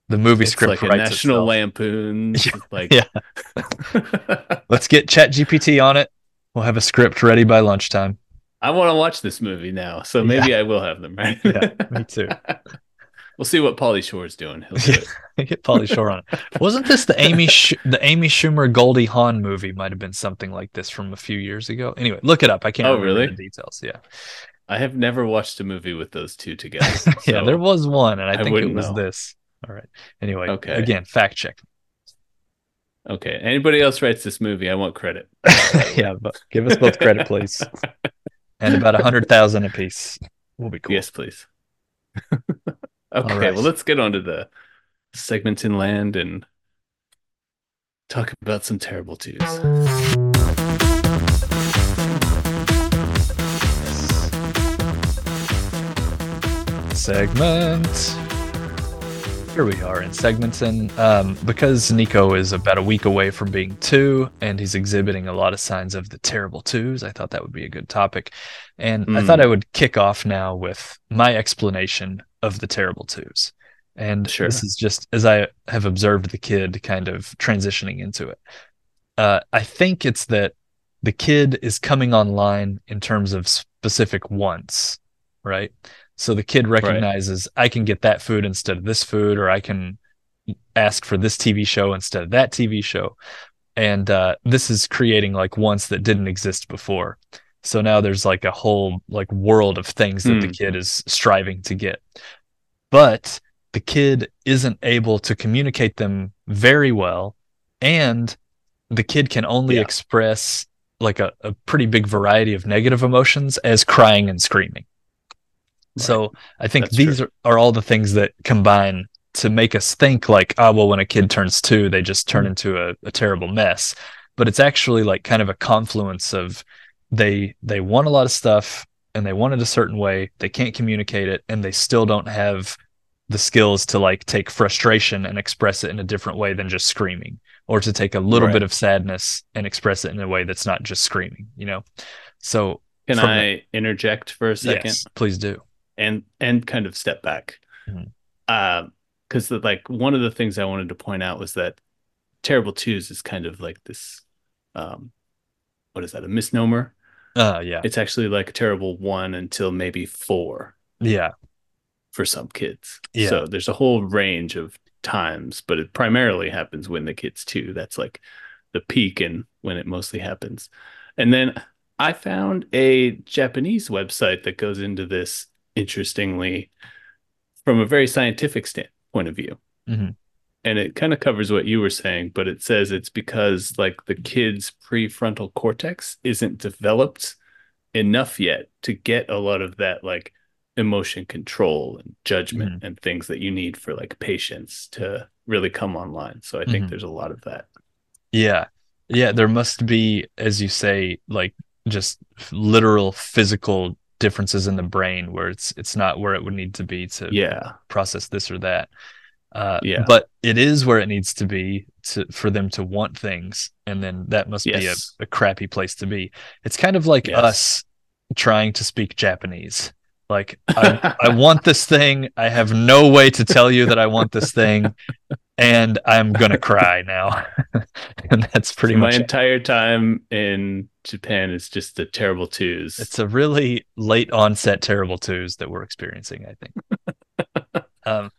the movie It's script like a National itself. Lampoon. Yeah, Like, yeah. let's get chat gpt on it we'll have a script ready by lunchtime I want to watch this movie now, so maybe I will have them. Right? Yeah, me too. We'll see what Pauly Shore's doing. He'll do it. get Pauly Shore on it. Wasn't this the Amy Sch- the Amy Schumer Goldie Hawn movie? Might have been something like this from a few years ago. Anyway, look it up. I can't Oh, remember really? the details. Yeah, I have never watched a movie with those two together. yeah. There was one, and I I think it was know. this. All right. Anyway, Okay. Again, fact check. Okay. Anybody else writes this movie? I want credit. yeah, but give us both credit, please. And about a hundred thousand apiece We'll be cool. Yes, please. Okay, right. well, let's get on to the segments in land and talk about some terrible twos. segment. Here we are in Segmenton. Um, because Nico is about a week away from being two, and he's exhibiting a lot of signs of the terrible twos, I thought that would be a good topic. And I Mm. thought I would kick off now with my explanation of the terrible twos. And Sure. this is just as I have observed the kid kind of transitioning into it. Uh, I think it's that the kid is coming online in terms of specific wants, right? So the kid recognizes I can get that food instead of this food, or I can ask for this TV show instead of that TV show. And uh, this is creating like wants that didn't exist before. So now there's like a whole like world of things that the Hmm. kid is striving to get. But the kid isn't able to communicate them very well. And the kid can only Yeah. express like a, a pretty big variety of negative emotions as crying and screaming. So I think That's these are, are all the things that combine to make us think like, oh, well, when a kid turns two, they just turn Mm-hmm. into a, a terrible mess. But it's actually like kind of a confluence of they they want a lot of stuff and they want it a certain way. They can't communicate it and they still don't have the skills to like take frustration and express it in a different way than just screaming or to take a little Right. bit of sadness and express it in a way that's not just screaming, you know? So Can I interject for a second yes, please do. And and kind of step back? Mhm. Um, because like one of the things I wanted to point out was that terrible twos is kind of like this, um, what is that? A misnomer? Uh yeah. It's actually like a terrible one until maybe four Yeah. for some kids. Yeah. So there's a whole range of times, but it primarily happens when the kid's two. That's like the peak and when it mostly happens. And then I found a Japanese website that goes into this interestingly from a very scientific stand point of view. Mhm. And it kind of covers what you were saying, but it says it's because like the kid's prefrontal cortex isn't developed enough yet to get a lot of that like emotion control and judgment and things that you need for like patience to really come online. So I think Mhm. there's a lot of that. Yeah. Yeah, there must be, as you say, like just literal physical differences in the brain where it's it's not where it would need to be to Yeah. process this or that. Uh, Yeah. but it is where it needs to be to for them to want things, and then that must be a, a crappy place to be. It's kind of like Yes. us trying to speak Japanese. Like I, I want this thing. I have no way to tell you that I want this thing, and I'm gonna cry now. and that's pretty my much it. entire time in Japan is just the terrible twos. it's a really late onset terrible twos that we're experiencing i think um,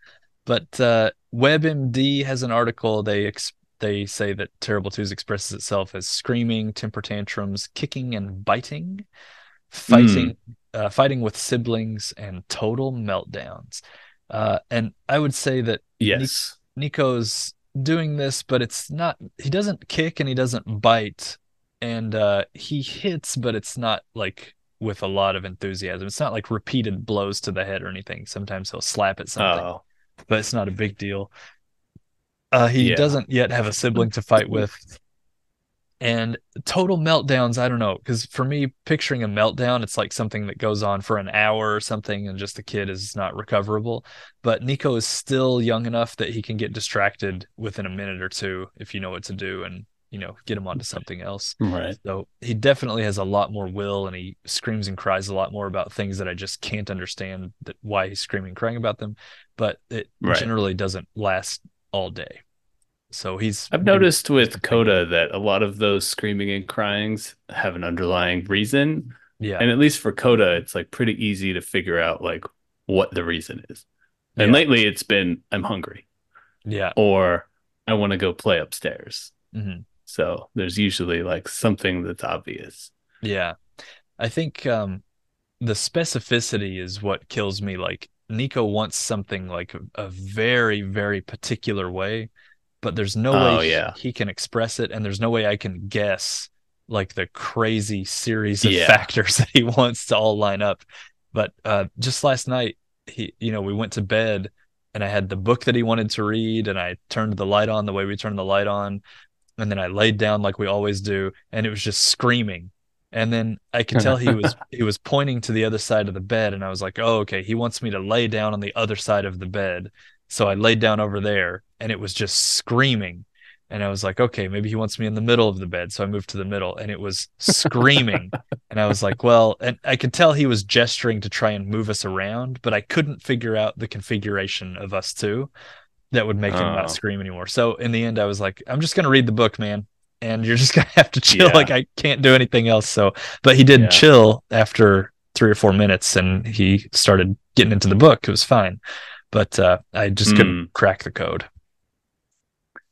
but uh, webmd has an article they ex- they say that terrible twos expresses itself as screaming temper tantrums kicking and biting fighting uh, fighting with siblings and total meltdowns uh, and i would say that yes. Nico's doing this, but it's not. He doesn't kick and he doesn't bite, and uh, he hits, but it's not like with a lot of enthusiasm. It's not like repeated blows to the head or anything. Sometimes he'll slap at something, Oh, but it's not a big deal. Uh, he Yeah. doesn't yet have a sibling to fight with. And total meltdowns, I don't know, because for me, picturing a meltdown, it's like something that goes on for an hour or something, and just the kid is not recoverable. But Nico is still young enough that he can get distracted within a minute or two if you know what to do and, you know, get him onto something else. right. So he definitely has a lot more will and he screams and cries a lot more about things that I just can't understand that why he's screaming crying about them. But it Right. generally doesn't last all day. So he's I've noticed with Coda that a lot of those screaming and cryings have an underlying reason. yeah. And at least for Coda, it's like pretty easy to figure out like what the reason is. And Yeah. lately it's been I'm hungry yeah. or I want to go play upstairs. hmm So there's usually like something that's obvious. Yeah. I think um the specificity is what kills me. Like Nico wants something like a, a very, very particular way, but there's no Oh, way he- yeah. he can express it, and there's no way I can guess like the crazy series of Yeah. factors that he wants to all line up. But uh just last night, he you know, we went to bed and I had the book that he wanted to read, and I turned the light on the way we turned the light on, and then I laid down like we always do, and it was just screaming. And then I could tell he was he was pointing to the other side of the bed, and I was like, "Oh, okay. He wants me to lay down on the other side of the bed." So I laid down over there, and it was just screaming. And I was like, "Okay, maybe he wants me in the middle of the bed." So I moved to the middle, and it was screaming. and I was like, "Well," and I could tell he was gesturing to try and move us around, but I couldn't figure out the configuration of us two that would make him Oh. not scream anymore. So in the end, I was like, I'm just gonna read the book, man, and you're just gonna have to chill. Yeah. Like I can't do anything else. So, but he did Yeah. chill after three or four minutes, and he started getting into the book. It was fine, but uh, I just Hmm. couldn't crack the code.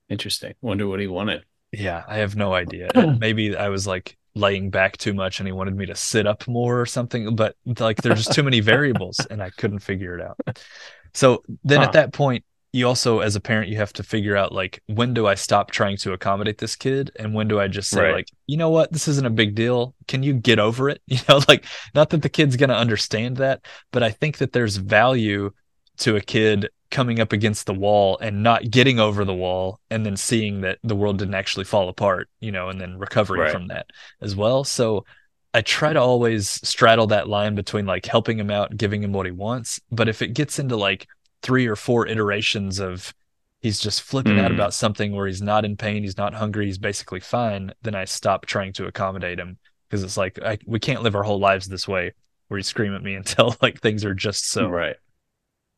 Interesting. Wonder what he wanted. Yeah, I have no idea. Maybe I was like laying back too much, and he wanted me to sit up more or something. But like, there's just too many variables, and I couldn't figure it out. So then Huh. at that point, you also, as a parent, you have to figure out like, when do I stop trying to accommodate this kid, and when do I just say Right. like, you know what, this isn't a big deal. Can you get over it? You know, like, not that the kid's gonna understand that, but I think that there's value to a kid coming up against the wall and not getting over the wall and then seeing that the world didn't actually fall apart, you know, and then recovering Right. from that as well. So I try to always straddle that line between like helping him out, giving him what he wants. But if it gets into like three or four iterations of he's just flipping out Mm. about something where he's not in pain, he's not hungry, he's basically fine, then I stop trying to accommodate him because it's like I, we can't live our whole lives this way where you scream at me until like things are just so right.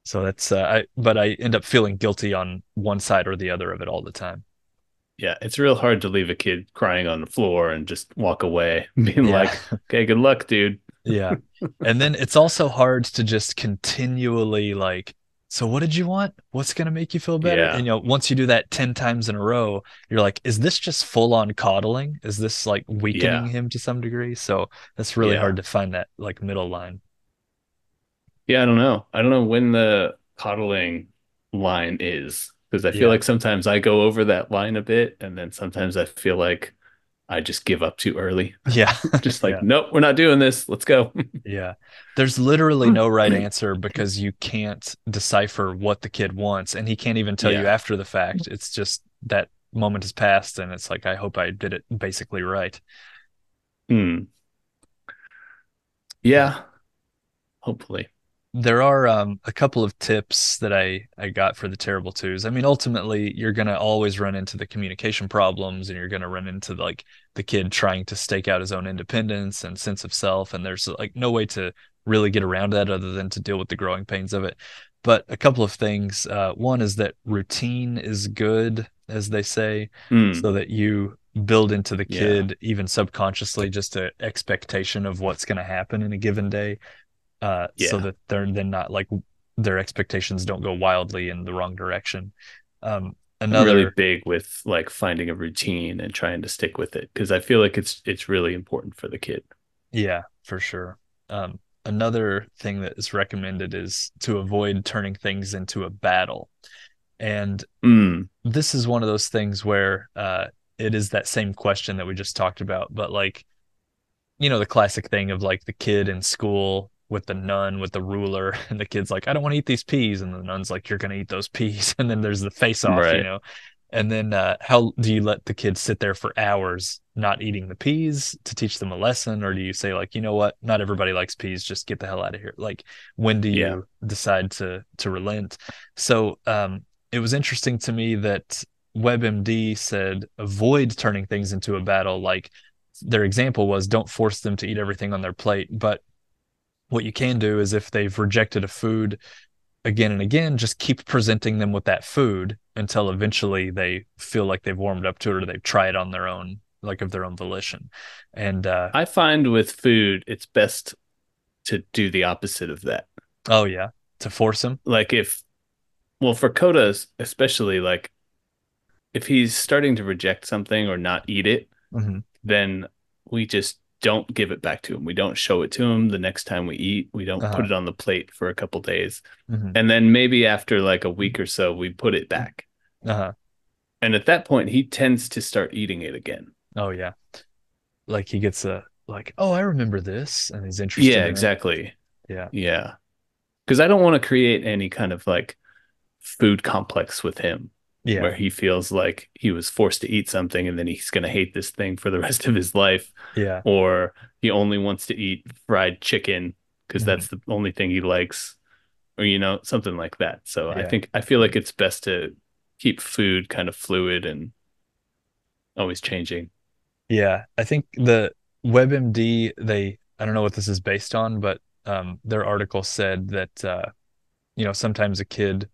So that's uh, I but I end up feeling guilty on one side or the other of it all the time. Yeah, it's real hard to leave a kid crying on the floor and just walk away, being Yeah. like, "Okay, good luck, dude." Yeah. and then it's also hard to just continually like so what did you want? What's going to make you feel better? Yeah. And you know, once you do that 10 times in a row, you're like is this just full on coddling? Is this like weakening Yeah. him to some degree? So that's really hard to find that like middle line. Yeah, I don't know. I don't know when the coddling line is because I feel Yeah. like sometimes I go over that line a bit, and then sometimes I feel like I just give up too early. Yeah. Just like, Yeah. nope, we're not doing this. Let's go. Yeah. There's literally no right answer because you can't decipher what the kid wants and he can't even tell you after the fact. It's just that moment has passed and it's like I hope I did it basically right. Hmm. Yeah. Hopefully. There are um, a couple of tips that I I got for the terrible twos. I mean, ultimately, you're gonna always run into the communication problems, and you're gonna run into like the kid trying to stake out his own independence and sense of self. And there's like no way to really get around that other than to deal with the growing pains of it. But a couple of things. Uh, one is that routine is good, as they say, Hmm. so that you build into the Yeah. kid even subconsciously just an expectation of what's going to happen in a given day uh so that they're then not like their expectations don't go wildly in the wrong direction um I'm another really big with like finding a routine and trying to stick with it because I feel like it's it's really important for the kid. yeah for sure um another thing that is recommended is to avoid turning things into a battle and Mm. this is one of those things where uh it is that same question that we just talked about but like you know the classic thing of like the kid in school with the nun with the ruler and the kid's like I don't want to eat these peas and the nun's like you're going to eat those peas and then there's the face off you know and then uh how do you let the kids sit there for hours not eating the peas to teach them a lesson or do you say like you know what not everybody likes peas just get the hell out of here like when do you Yeah. decide to to relent so um it was interesting to me that WebMD said avoid turning things into a battle. Like their example was don't force them to eat everything on their plate. But what you can do is if they've rejected a food again and again, just keep presenting them with that food until eventually they feel like they've warmed up to it or they've tried on their own, like of their own volition. And uh, I find with food, it's best to do the opposite of that. oh yeah, to force them. Like if, well, for Coda especially, like if he's starting to reject something or not eat it, hmm then we just don't give it back to him. We don't show it to him the next time we eat. We don't Uh-huh. put it on the plate for a couple days. hmm And then maybe after like a week or so, we put it back. Uh-huh. And at that point, he tends to start eating it again. Oh yeah. Like he gets a like, oh, I remember this, and he's interested. Yeah, in it. exactly. Yeah. Yeah. Because I don't want to create any kind of like food complex with him Yeah. where he feels like he was forced to eat something and then he's going to hate this thing for the rest of his life Yeah. or he only wants to eat fried chicken because Mhm. that's the only thing he likes or you know something like that so i think i feel like it's best to keep food kind of fluid and always changing Yeah. I think the WebMD, they, I don't know what this is based on, but um, their article said that, uh, you know, sometimes a kid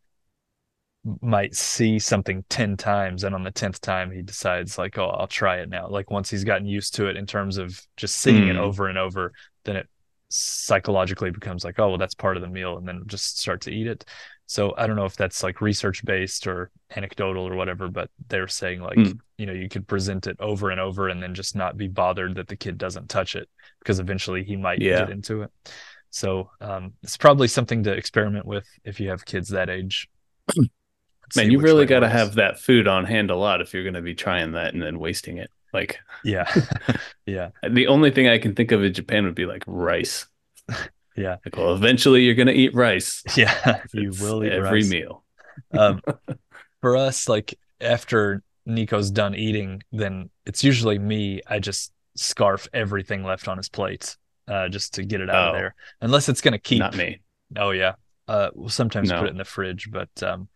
might see something 10 times and on the 10th time he decides like, oh, I'll try it now. Like once he's gotten used to it in terms of just seeing it Mm. over and over, then it psychologically becomes like, oh, well, that's part of the meal and then just start to eat it. So I don't know if that's like research based or anecdotal or whatever, but they're saying like, Mm. you know, you could present it over and over and then just not be bothered that the kid doesn't touch it because eventually he might Yeah. get into it. So um, it's probably something to experiment with if you have kids that age. man you really got to have that food on hand a lot if you're going to be trying that and then wasting it like Yeah. yeah. the only thing i can think of in japan would be like rice Yeah. like well eventually you're going to eat rice Yeah. You It's will eat every rice. meal um, for us, like after Nico's done eating, then it's usually me. I just scarf everything left on his plate, uh, just to get it out of Oh. there. Unless it's gonna keep. not me Oh yeah. Uh, we'll sometimes No. put it in the fridge, but um,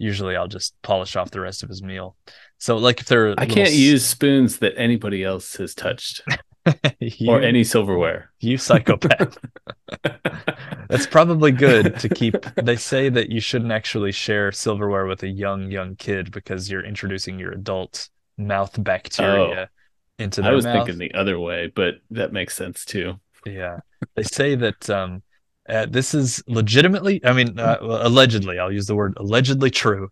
usually I'll just polish off the rest of his meal. So like if they're i can't s- use spoons that anybody else has touched you, or any silverware you psychopath. That's probably good to keep. They say that you shouldn't actually share silverware with a young, young kid because you're introducing your adult mouth bacteria into I was mouth. thinking the other way, but that makes sense too. Yeah. They say that um, uh, this is legitimately, I mean, uh, allegedly, I'll use the word allegedly true,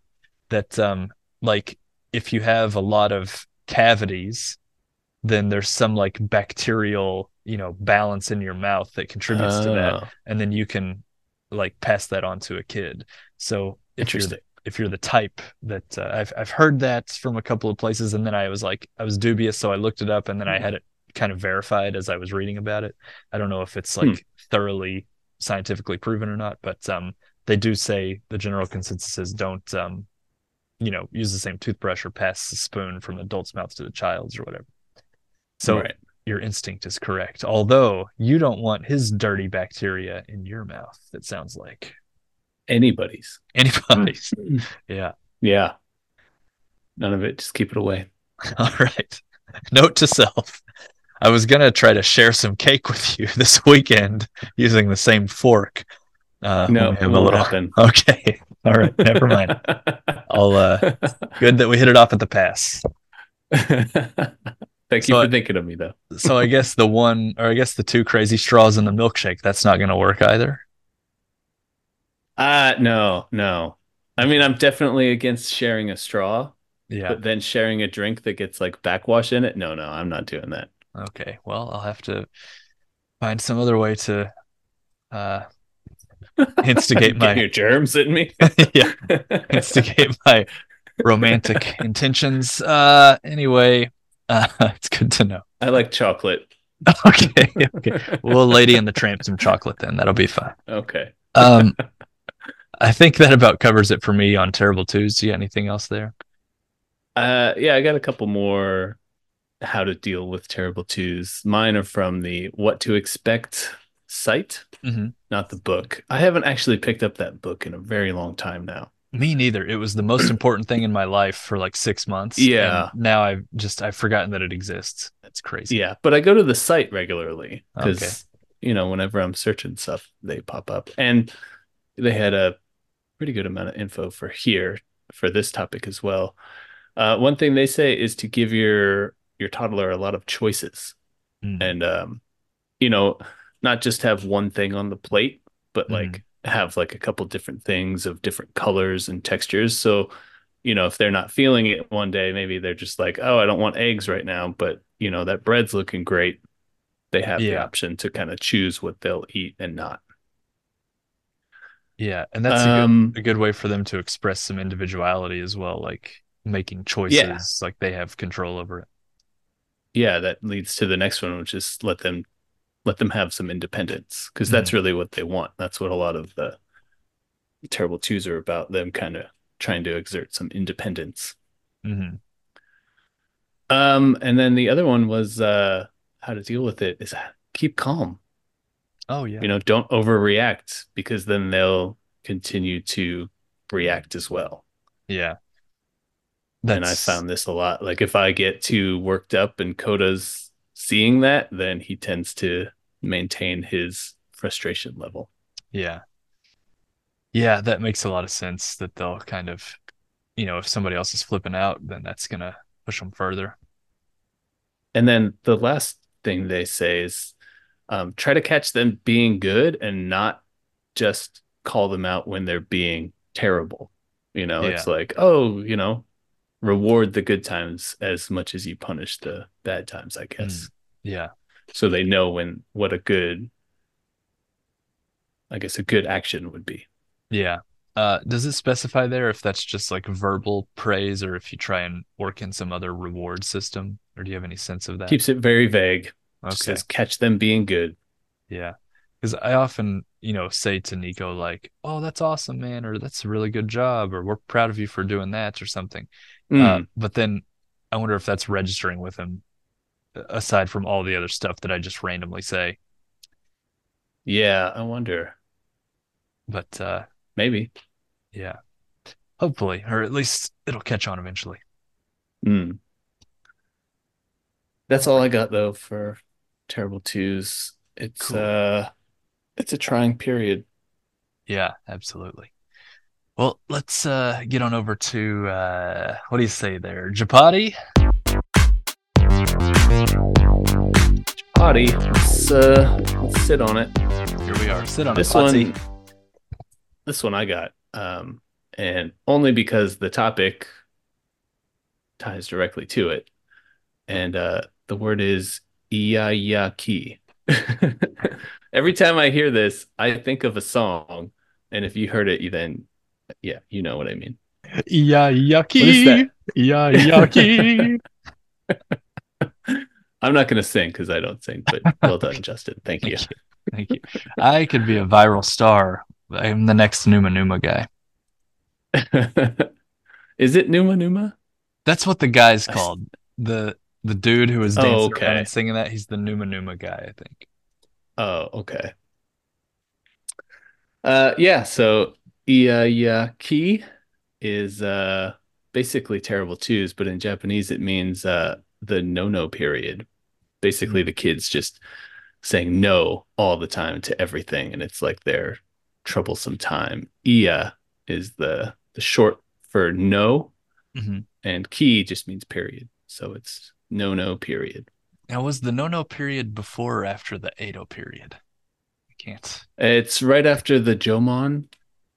that um, like if you have a lot of cavities, then there's some like bacterial, you know, balance in your mouth that contributes to that Oh, and then you can like pass that on to a kid. So if you're the, if you're the type that uh, I've I've heard that from a couple of places, and then I was like I was dubious, so I looked it up, and then I had it kind of verified as I was reading about it. I don't know if it's like Hmm. thoroughly scientifically proven or not, but um, they do say the general consensus is don't um, you know, use the same toothbrush or pass the spoon from the adult's mouth to the child's or whatever. So right. your instinct is correct. Although you don't want his dirty bacteria in your mouth, it sounds like. Anybody's. Anybody's. yeah. Yeah. None of it. Just keep it away. All right. Note to self. I was going to try to share some cake with you this weekend using the same fork. Uh, no, it have a won't little- happen. Okay. All right. Never mind. I'll, uh, good that we hit it off at the pass. Thank So you I- for thinking of me, though. So I guess the one, or I guess the two crazy straws in the milkshake, that's not going to work either. Uh no, no. I mean, I'm definitely against sharing a straw, Yeah. but then sharing a drink that gets like backwash in it. No, no, I'm not doing that. Okay. Well, I'll have to find some other way to uh instigate my your germs in me. yeah, instigate my romantic intentions. Uh anyway, uh it's good to know. I like chocolate. Okay. Okay. We'll Lady and the Tramp some chocolate then. That'll be fine. Okay. Um I think that about covers it for me on Terrible Twos. Do you got anything else there? Uh, yeah, I got a couple more how to deal with terrible twos. Mine are from the What to Expect site, Mhm. not the book. I haven't actually picked up that book in a very long time now. Me neither. It was the most important thing in my life for like six months. Yeah. and now I've just I've forgotten that it exists. That's crazy. Yeah, but I go to the site regularly because Okay. you know whenever I'm searching stuff, they pop up, and they had a pretty good amount of info for here for this topic as well. Uh, one thing they say is to give your your toddler a lot of choices. Mm. and um you know not just have one thing on the plate but Mhm. like have like a couple different things of different colors and textures so you know if they're not feeling it one day maybe they're just like oh i don't want eggs right now but you know that bread's looking great they have the option to kind of choose what they'll eat and not Yeah, and that's a good um a good way for them to express some individuality as well, like making choices, like they have control over it. Yeah that leads to the next one which is let them let them have some independence because that's really what they want that's what a lot of the Terrible Twos are about them kind of trying to exert some independence. hmm Um, and then the other one was uh how to deal with it is keep calm. Oh yeah. You know, don't overreact because then they'll continue to react as well. yeah. And I found this a lot. Like if I get too worked up and Coda's seeing that, then he tends to maintain his frustration level. yeah. Yeah, that makes a lot of sense that they'll kind of, you know, if somebody else is flipping out, then that's gonna push them further. And then the last thing they say is um, try to catch them being good and not just call them out when they're being terrible. You know, Yeah. it's like, oh, you know, reward the good times as much as you punish the bad times, I guess. Yeah. So they know when what a good, I guess, a good action would be. Yeah. Uh, does it specify there if that's just like verbal praise or if you try and work in some other reward system? Or do you have any sense of that? Keeps it very vague. Just Okay. says catch them being good. Yeah. Because I often, you know, say to Nico, like, oh, that's awesome, man, or that's a really good job, or we're proud of you for doing that, or something. Uh, Mm, but then I wonder if that's registering with him, aside from all the other stuff that I just randomly say. yeah, I wonder. But uh, Maybe. yeah, hopefully, or at least it'll catch on eventually. Mm. That's all I got though for Terrible Twos. It's Cool. uh it's a trying period. Yeah, absolutely. Well, let's uh, get on over to uh, what do you say there, Japati? Potty. Let's uh let's sit on it. Here we are. Sit on This one this one I got. Um and only because the topic ties directly to it. And uh the word is iyayaki. Every time I hear this, I think of a song. And if you heard it, you then yeah, you know what I mean. Yeah, yucky. What is that? Yeah, yucky. I'm not gonna sing because I don't sing, but well done, Justin. Thank you. Thank you. I could be a viral star. I'm the next Numa Numa guy. Is it Numa Numa? That's what the guy's called. The the dude who was Oh, dancing okay. around and singing that, he's the Numa Numa guy, I think. Oh, okay. Uh, yeah. So Iyayaki is uh basically terrible twos, but in Japanese it means uh the no-no period. Basically, the kids just saying no all the time to everything, and it's like their troublesome time. Iya is the the short for no, hmm and ki just means period. So it's no no period. Now, was the no-no period before or after the Edo period? I can't. It's right after the Jomon,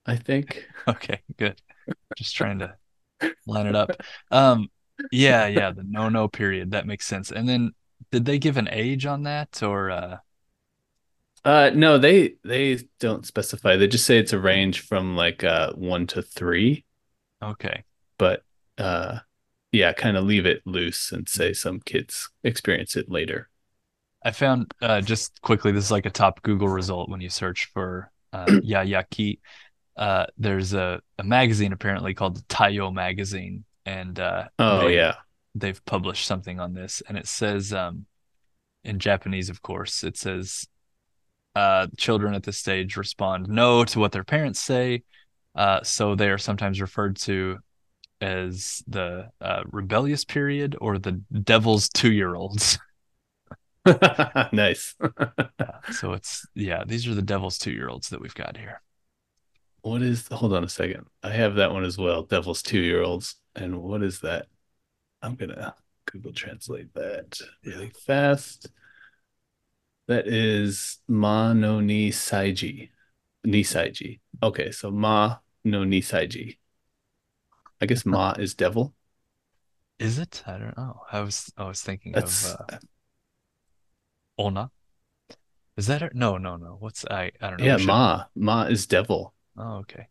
I think. Okay, good. Just trying to line it up. Um, yeah, yeah, the no-no period. That makes sense. And then did they give an age on that or uh Uh no, they they don't specify. They just say it's a range from like uh one to three, okay. but uh yeah, kind of leave it loose and say some kids experience it later. I found uh just quickly this is like a top Google result when you search for uh Yayaki. Uh there's a, a magazine apparently called the Taiyo magazine and uh Oh they- yeah. they've published something on this and it says um in Japanese of course it says uh children at this stage respond no to what their parents say uh so they are sometimes referred to as the uh, rebellious period or the devil's two-year-olds Nice. so it's yeah these are the devil's two-year-olds that we've got here What is hold on a second. I have that one as well. Devil's two year olds. And what is that? I'm gonna Google translate that really fast. That is Ma no ni saiji. Ni saiji. Okay, so Ma no ni saiji. I guess Ma is devil. is it I don't know I was I was thinking That's of uh, Ona is that her? no no no what's I I don't know yeah, Ma. Ma is devil. Oh okay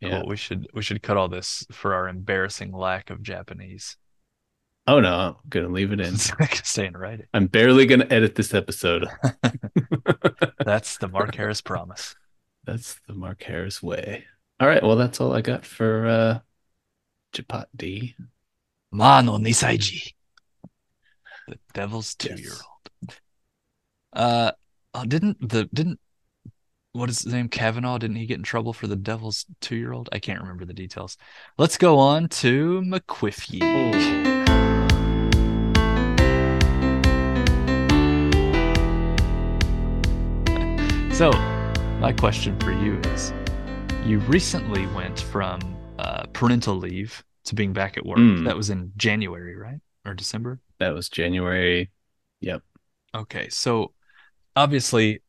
Yeah. Cool. We should we should cut all this for our embarrassing lack of Japanese. Oh no, I'm gonna leave it in. It's like saying right. I'm barely gonna edit this episode. That's the Mark Harris promise. That's the Mark Harris way. All right, well, that's all I got for uh Chapat D. Mano Nisaiji. The devil's two year old. Uh oh, didn't the didn't what is his name? Kavanaugh, didn't he get in trouble for the devil's two year old? I can't remember the details. Let's go on to McQuiffy. So, my question for you is you recently went from uh, parental leave to being back at work. Mm. That was in January, right? Or December? That was January. Yep. Okay. So, obviously,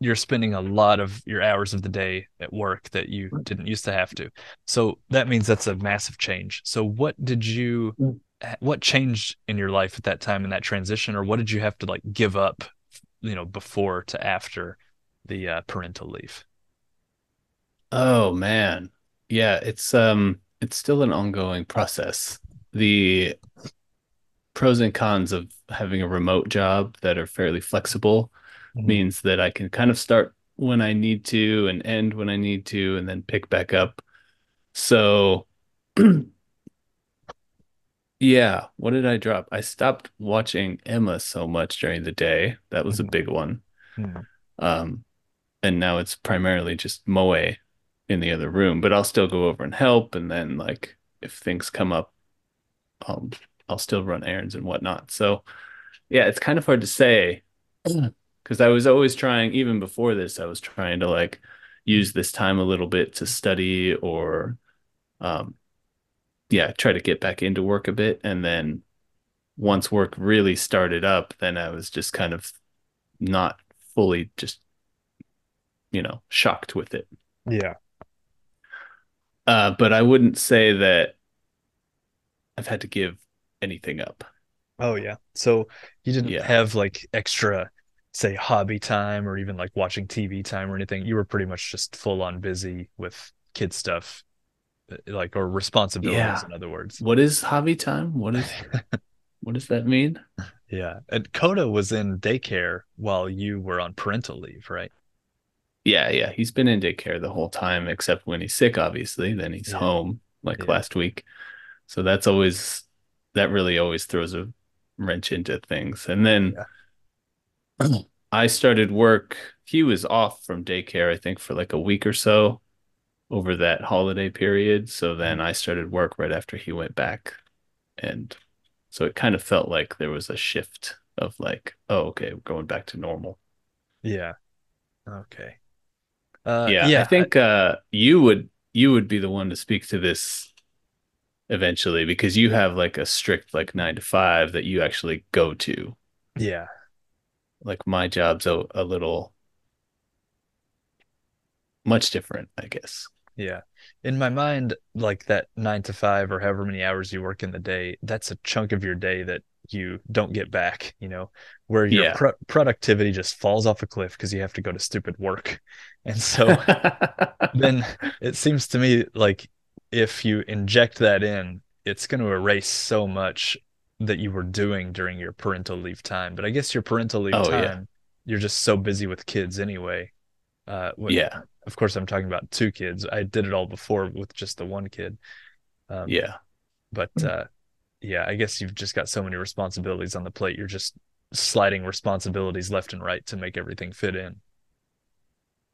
you're spending a lot of your hours of the day at work that you didn't used to have to. So, that means that's a massive change. So, what did you, what changed in your life at that time in that transition, or what did you have to like give up, you know, before to after the uh, parental leave? Oh man. Yeah, it's um it's still an ongoing process. The pros and cons of having a remote job that are fairly flexible Mhm. means that I can kind of start when I need to and end when I need to and then pick back up. So yeah, what did I drop? I stopped watching Emma so much during the day. That was a Mhm. big one. Um, and now it's primarily just Moe in the other room, but I'll still go over and help. And then like if things come up, I'll I'll still run errands and whatnot. So yeah, it's kind of hard to say because I was always trying, even before this, I was trying to like use this time a little bit to study or um yeah, try to get back into work a bit. And then once work really started up, then I was just kind of not fully just you know shocked with it. Yeah. Uh, but I wouldn't say that I've had to give anything up. Oh yeah. So you didn't Yeah. have like extra, say, hobby time or even like watching TV time or anything. You were pretty much just full on busy with kid stuff, uh, like or responsibilities, Yeah. in other words. What is hobby time? What is what does that mean? Yeah. And Coda was in daycare while you were on parental leave, right? Yeah, yeah. He's been in daycare the whole time, except when he's sick, obviously. Then he's Yeah. home like Yeah. last week. So that's always that really always throws a wrench into things. And then I started work. He was off from daycare, I think, for like a week or so over that holiday period. So then I started work right after he went back. And so it kind of felt like there was a shift of like, oh, okay, we're going back to normal. Yeah. Okay. Uh, yeah, yeah. I think uh you would you would be the one to speak to this eventually because you have like a strict like nine to five that you actually go to. yeah. Like my job's a, a little much different, I guess. Yeah. In my mind, like that nine to five or however many hours you work in the day, that's a chunk of your day that you don't get back, you know, where your Yeah. pro- productivity just falls off a cliff because you have to go to stupid work. And so then it seems to me like if you inject that in, it's going to erase so much that you were doing during your parental leave time. But I guess your parental leave Oh, yeah. time, you're just so busy with kids anyway. Uh, when- yeah, of course, I'm talking about two kids. I did it all before with just the one kid. Um, yeah. But uh, yeah, I guess you've just got so many responsibilities on the plate. You're just sliding responsibilities left and right to make everything fit in.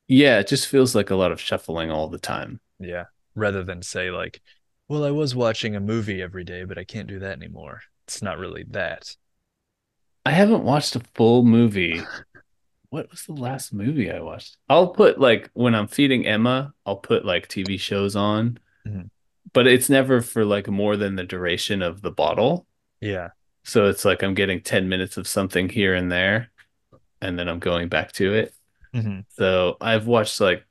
Yeah, it just feels like a lot of shuffling all the time. Yeah. Rather than say, like, well, I was watching a movie every day, but I can't do that anymore. It's not really that. I haven't watched a full movie. What was the last movie I watched? I'll put like when I'm feeding Emma, I'll put like TV shows on, Mhm. but it's never for like more than the duration of the bottle. Yeah. So it's like I'm getting 10 minutes of something here and there, and then I'm going back to it. hmm So I've watched like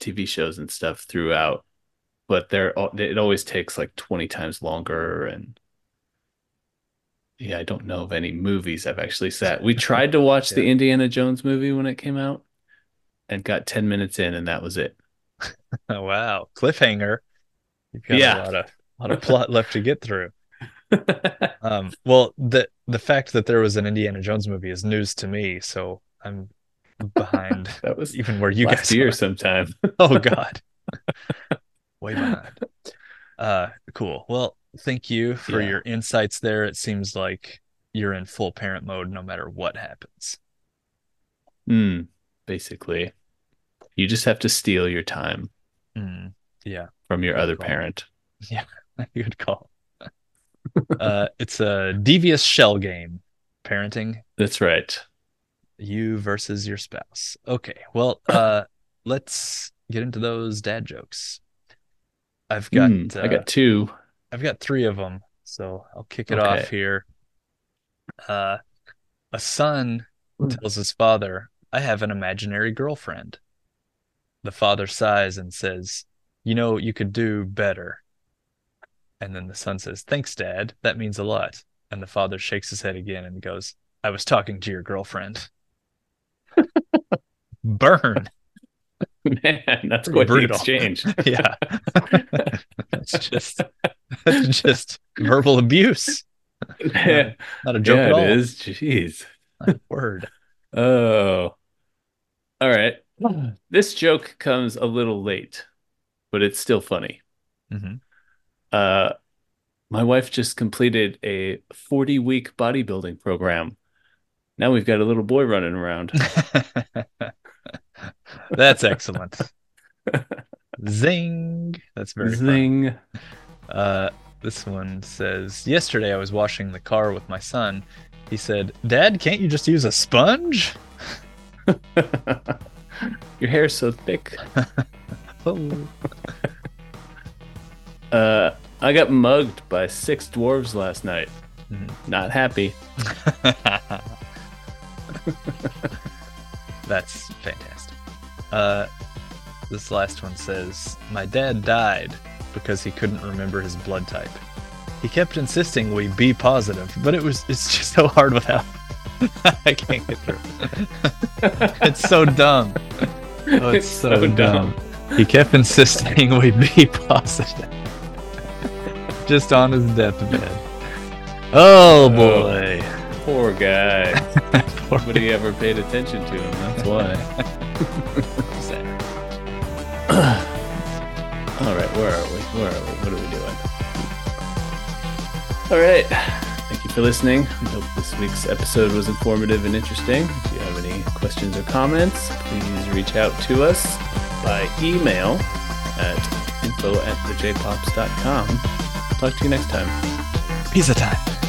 TV shows and stuff throughout, but they're it always takes like 20 times longer and yeah, I don't know of any movies I've actually sat. We tried to watch the Indiana Jones movie when it came out and got 10 minutes in and that was it. Oh, wow. Cliffhanger. You've got Yeah. a lot of, lot of plot left to get through. Um, well, the the fact that there was an Indiana Jones movie is news to me, so I'm behind That was even where you last guys year are. sometime. Oh God. Way behind. Uh cool. Well, thank you for Yeah. your insights there. It seems like you're in full parent mode no matter what happens. Hmm. basically, you just have to steal your time Mm, yeah, from your other Cool. parent. Yeah. Good call. uh it's a devious shell game. Parenting That's right. you versus your spouse. Okay. Well, uh let's get into those dad jokes. I've got I uh, got two. I've got three of them, so I'll kick it Okay. off here. Uh, a son Hmm. tells his father, I have an imaginary girlfriend. The father sighs and says, You know, you could do better. And then the son says, Thanks, Dad. That means a lot. And the father shakes his head again and goes, I was talking to your girlfriend. Burn. Man, that's Pretty quite the exchange. Yeah. That's just just verbal abuse. yeah, Not a joke at all. it is. Jeez. My Word. Oh. All right. This joke comes a little late, but it's still funny. Mhm. Uh, my wife just completed a 40 week bodybuilding program. Now we've got a little boy running around. That's excellent. Zing. That's very fun. Uh, this one says, Yesterday I was washing the car with my son. He said, Dad, can't you just use a sponge? Your hair's so thick. Oh. Uh, I got mugged by six dwarves last night. Mhm. Not happy. That's fantastic. Uh, this last one says, My dad died because he couldn't remember his blood type. He kept insisting we be positive, but it was it's just so hard without. I can't get through. it's so dumb. Oh, it's, so, dumb. He kept insisting we be positive. just on his deathbed. Oh, oh boy. Poor guy. Poor Nobody ever paid attention to him. That's why. All right, where are we? Where are we? What are we doing? All right. Thank you for listening. We hope this week's episode was informative and interesting. If you have any questions or comments, please reach out to us by email at info at thejpops.com. Talk to you next time. Peace Pizza time.